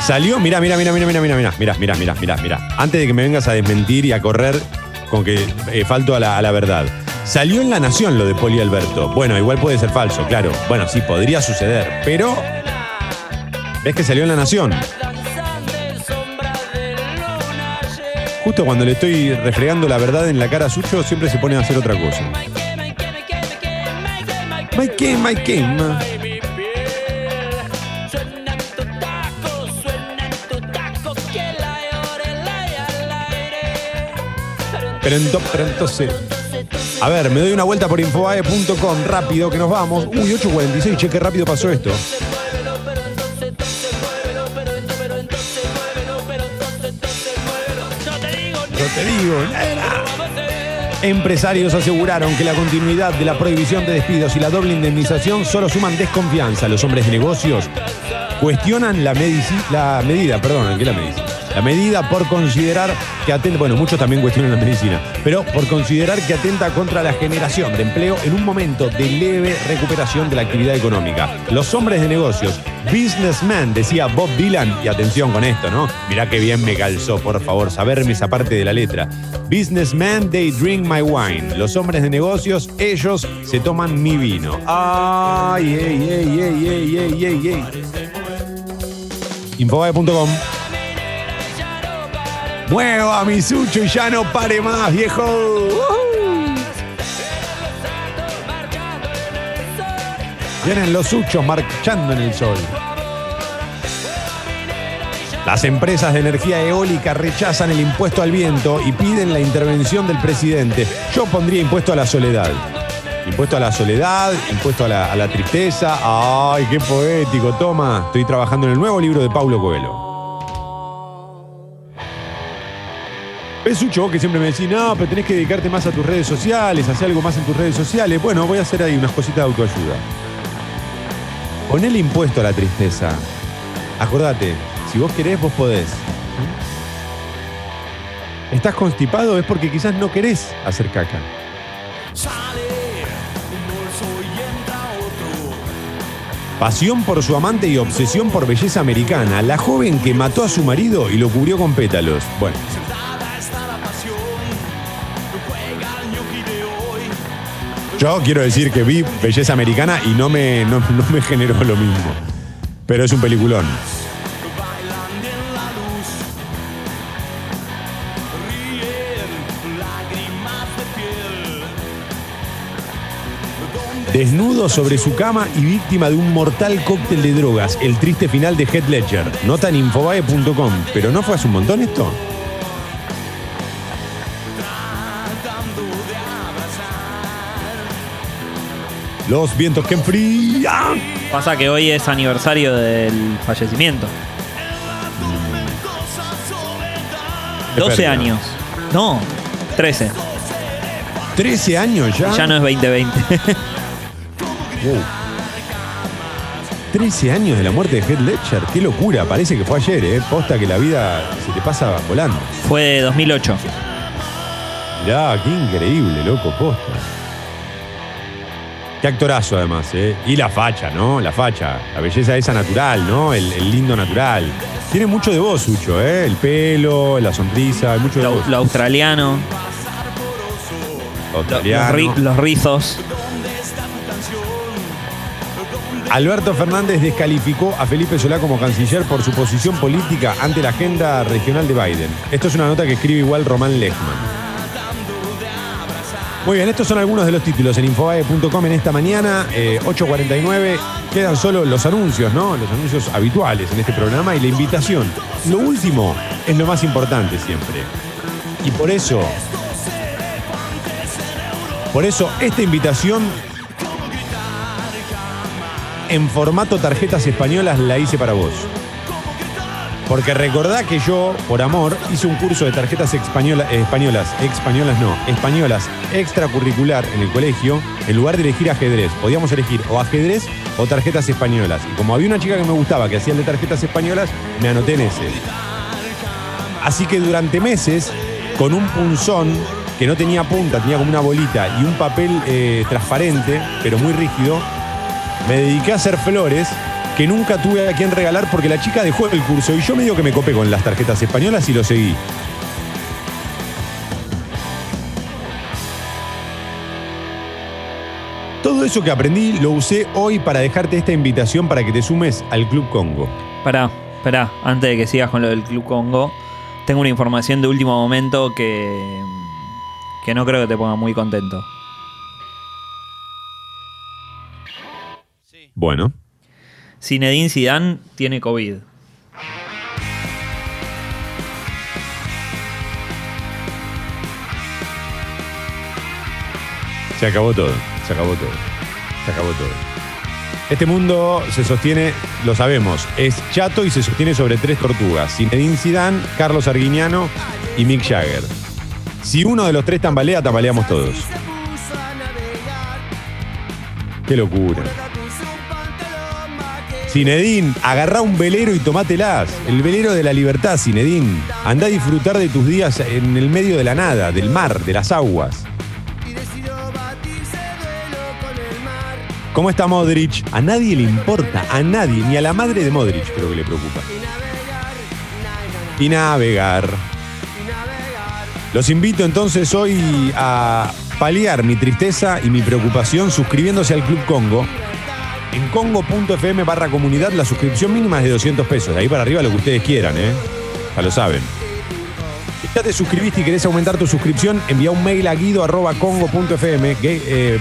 Salió, mira, mira, mira, mira, mira, mira, mira, mira, mira, mira, mira, mira. Antes de que me vengas a desmentir y a correr con que eh, falto a la, verdad. Salió en La Nación lo de Poli Alberto. Bueno, igual puede ser falso, claro. Bueno, sí, podría suceder, pero. ¿Ves que salió en La Nación? Justo cuando le estoy refregando la verdad en la cara a Sucho, siempre se pone a hacer otra cosa. My game, my Pero, ento- pero entonces. A ver, me doy una vuelta por infobae.com rápido que nos vamos. Uy, 8.46, che, qué rápido pasó esto. Yo te digo, nena. Empresarios aseguraron que la continuidad de la prohibición de despidos y la doble indemnización solo suman desconfianza. Los hombres de negocios cuestionan la, medici- medida, perdón, ¿qué la medicina? La medida por considerar que atenta, bueno, muchos también cuestionan la medicina, pero por considerar que atenta contra la generación de empleo en un momento de leve recuperación de la actividad económica. Los hombres de negocios Businessman, decía Bob Dylan. Y atención con esto, ¿no? Mirá qué bien me calzó, por favor, saberme esa parte de la letra. Businessman, they drink my wine. Los hombres de negocios, ellos se toman mi vino. Ay, ey, ey, ey, ey, ey, ey, ey. Infobae.com Mueva mi sucho y ya no pare más, viejo. Vienen los suchos marchando en el sol. Las empresas de energía eólica rechazan el impuesto al viento y piden la intervención del presidente. Yo pondría impuesto a la soledad. Impuesto a la soledad, impuesto a la, a la tristeza. ¡Ay, qué poético! Toma, estoy trabajando en el nuevo libro de Paulo Coelho. Es Sucho que siempre me decís, no, pero tenés que dedicarte más a tus redes sociales, hacer algo más en tus redes sociales. Bueno, voy a hacer ahí unas cositas de autoayuda. Pon el impuesto a la tristeza. Acordate, si vos querés, vos podés. ¿Estás constipado? Es porque quizás no querés hacer caca. Pasión por su amante y obsesión por belleza americana. La joven que mató a su marido y lo cubrió con pétalos. Bueno. Yo quiero decir que vi belleza americana y no me, no, no me generó lo mismo. Pero es un peliculón. Desnudo sobre su cama y víctima de un mortal cóctel de drogas. El triste final de Head Ledger. Nota en infobae.com. ¿Pero no fue hace un montón esto? Los vientos que enfrían. Pasa que hoy es aniversario del fallecimiento. 12 pérdida. años. No, 13. 13 años ya. Ya no es 2020. Wow. 13 años de la muerte de Heath Ledger. Qué locura. Parece que fue ayer, ¿eh? Posta que la vida se te pasa volando. Fue de 2008. Mirá, qué increíble, loco, posta. Qué actorazo además, ¿eh? Y la facha, ¿no? La facha. La belleza esa natural, ¿no? El, el lindo natural. Tiene mucho de vos, Sucho, ¿eh? El pelo, la sonrisa, hay mucho de Lo, vos. lo australiano, lo- los, Australiano. ri- los rizos. Alberto Fernández descalificó a Felipe Solá como canciller por su posición política ante la agenda regional de Biden. Esto es una nota que escribe igual Román Lechman. Muy bien, estos son algunos de los títulos en infobae.com en esta mañana, eh, 8.49. Quedan solo los anuncios, ¿no? Los anuncios habituales en este programa y la invitación. Lo último es lo más importante siempre. Y por eso, por eso esta invitación en formato tarjetas españolas la hice para vos. Porque recordá que yo, por amor, hice un curso de tarjetas española- eh, españolas, españolas no, españolas extracurricular en el colegio, en lugar de elegir ajedrez. Podíamos elegir o ajedrez o tarjetas españolas. Y como había una chica que me gustaba que hacía el de tarjetas españolas, me anoté en ese. Así que durante meses, con un punzón que no tenía punta, tenía como una bolita y un papel eh, transparente, pero muy rígido, me dediqué a hacer flores que nunca tuve a quien regalar porque la chica dejó el curso y yo medio que me copé con las tarjetas españolas y lo seguí. Todo eso que aprendí lo usé hoy para dejarte esta invitación para que te sumes al Club Congo. Pará, pará, antes de que sigas con lo del Club Congo, tengo una información de último momento que, que no creo que te ponga muy contento. Bueno, Zinedine Zidane tiene COVID. se acabó todo, se acabó todo, se acabó todo. Este mundo se sostiene, lo sabemos, es chato y se sostiene sobre tres tortugas: Zinedine Zidane, Carlos Arguiñano y Mick Jagger. Si uno de los tres tambalea, tambaleamos todos. Qué locura. Zinedine, agarrá un velero y tomátelas. El velero de la libertad, Zinedine. Anda a disfrutar de tus días en el medio de la nada, del mar, de las aguas. ¿Cómo está Modric? A nadie le importa, a nadie, ni a la madre de Modric creo que le preocupa. Y navegar. Los invito entonces hoy a paliar mi tristeza y mi preocupación suscribiéndose al Club Congo. En congo.fm barra comunidad la suscripción mínima es de 200 pesos. Ahí para arriba lo que ustedes quieran, ¿eh? Ya lo saben. Si ya te suscribiste y querés aumentar tu suscripción, envía un mail a guido.congo.fm eh,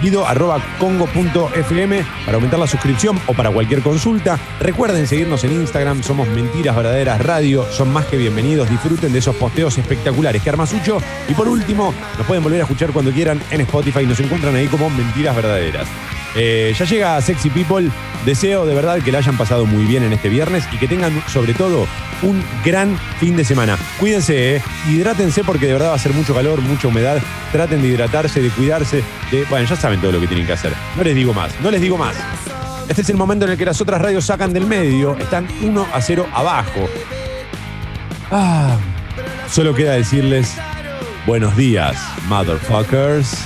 guido.congo.fm para aumentar la suscripción o para cualquier consulta. Recuerden seguirnos en Instagram, somos Mentiras Verdaderas Radio, son más que bienvenidos, disfruten de esos posteos espectaculares que arma Sucho. Y por último, nos pueden volver a escuchar cuando quieran en Spotify, nos encuentran ahí como Mentiras Verdaderas. Eh, ya llega Sexy People, deseo de verdad que la hayan pasado muy bien en este viernes y que tengan sobre todo un gran fin de semana. Cuídense, eh, hidrátense porque de verdad va a ser mucho calor, mucha humedad. Traten de hidratarse, de cuidarse, de... Bueno, ya saben todo lo que tienen que hacer. No les digo más, no les digo más. Este es el momento en el que las otras radios sacan del medio, están 1 a 0 abajo. Ah, solo queda decirles buenos días, motherfuckers.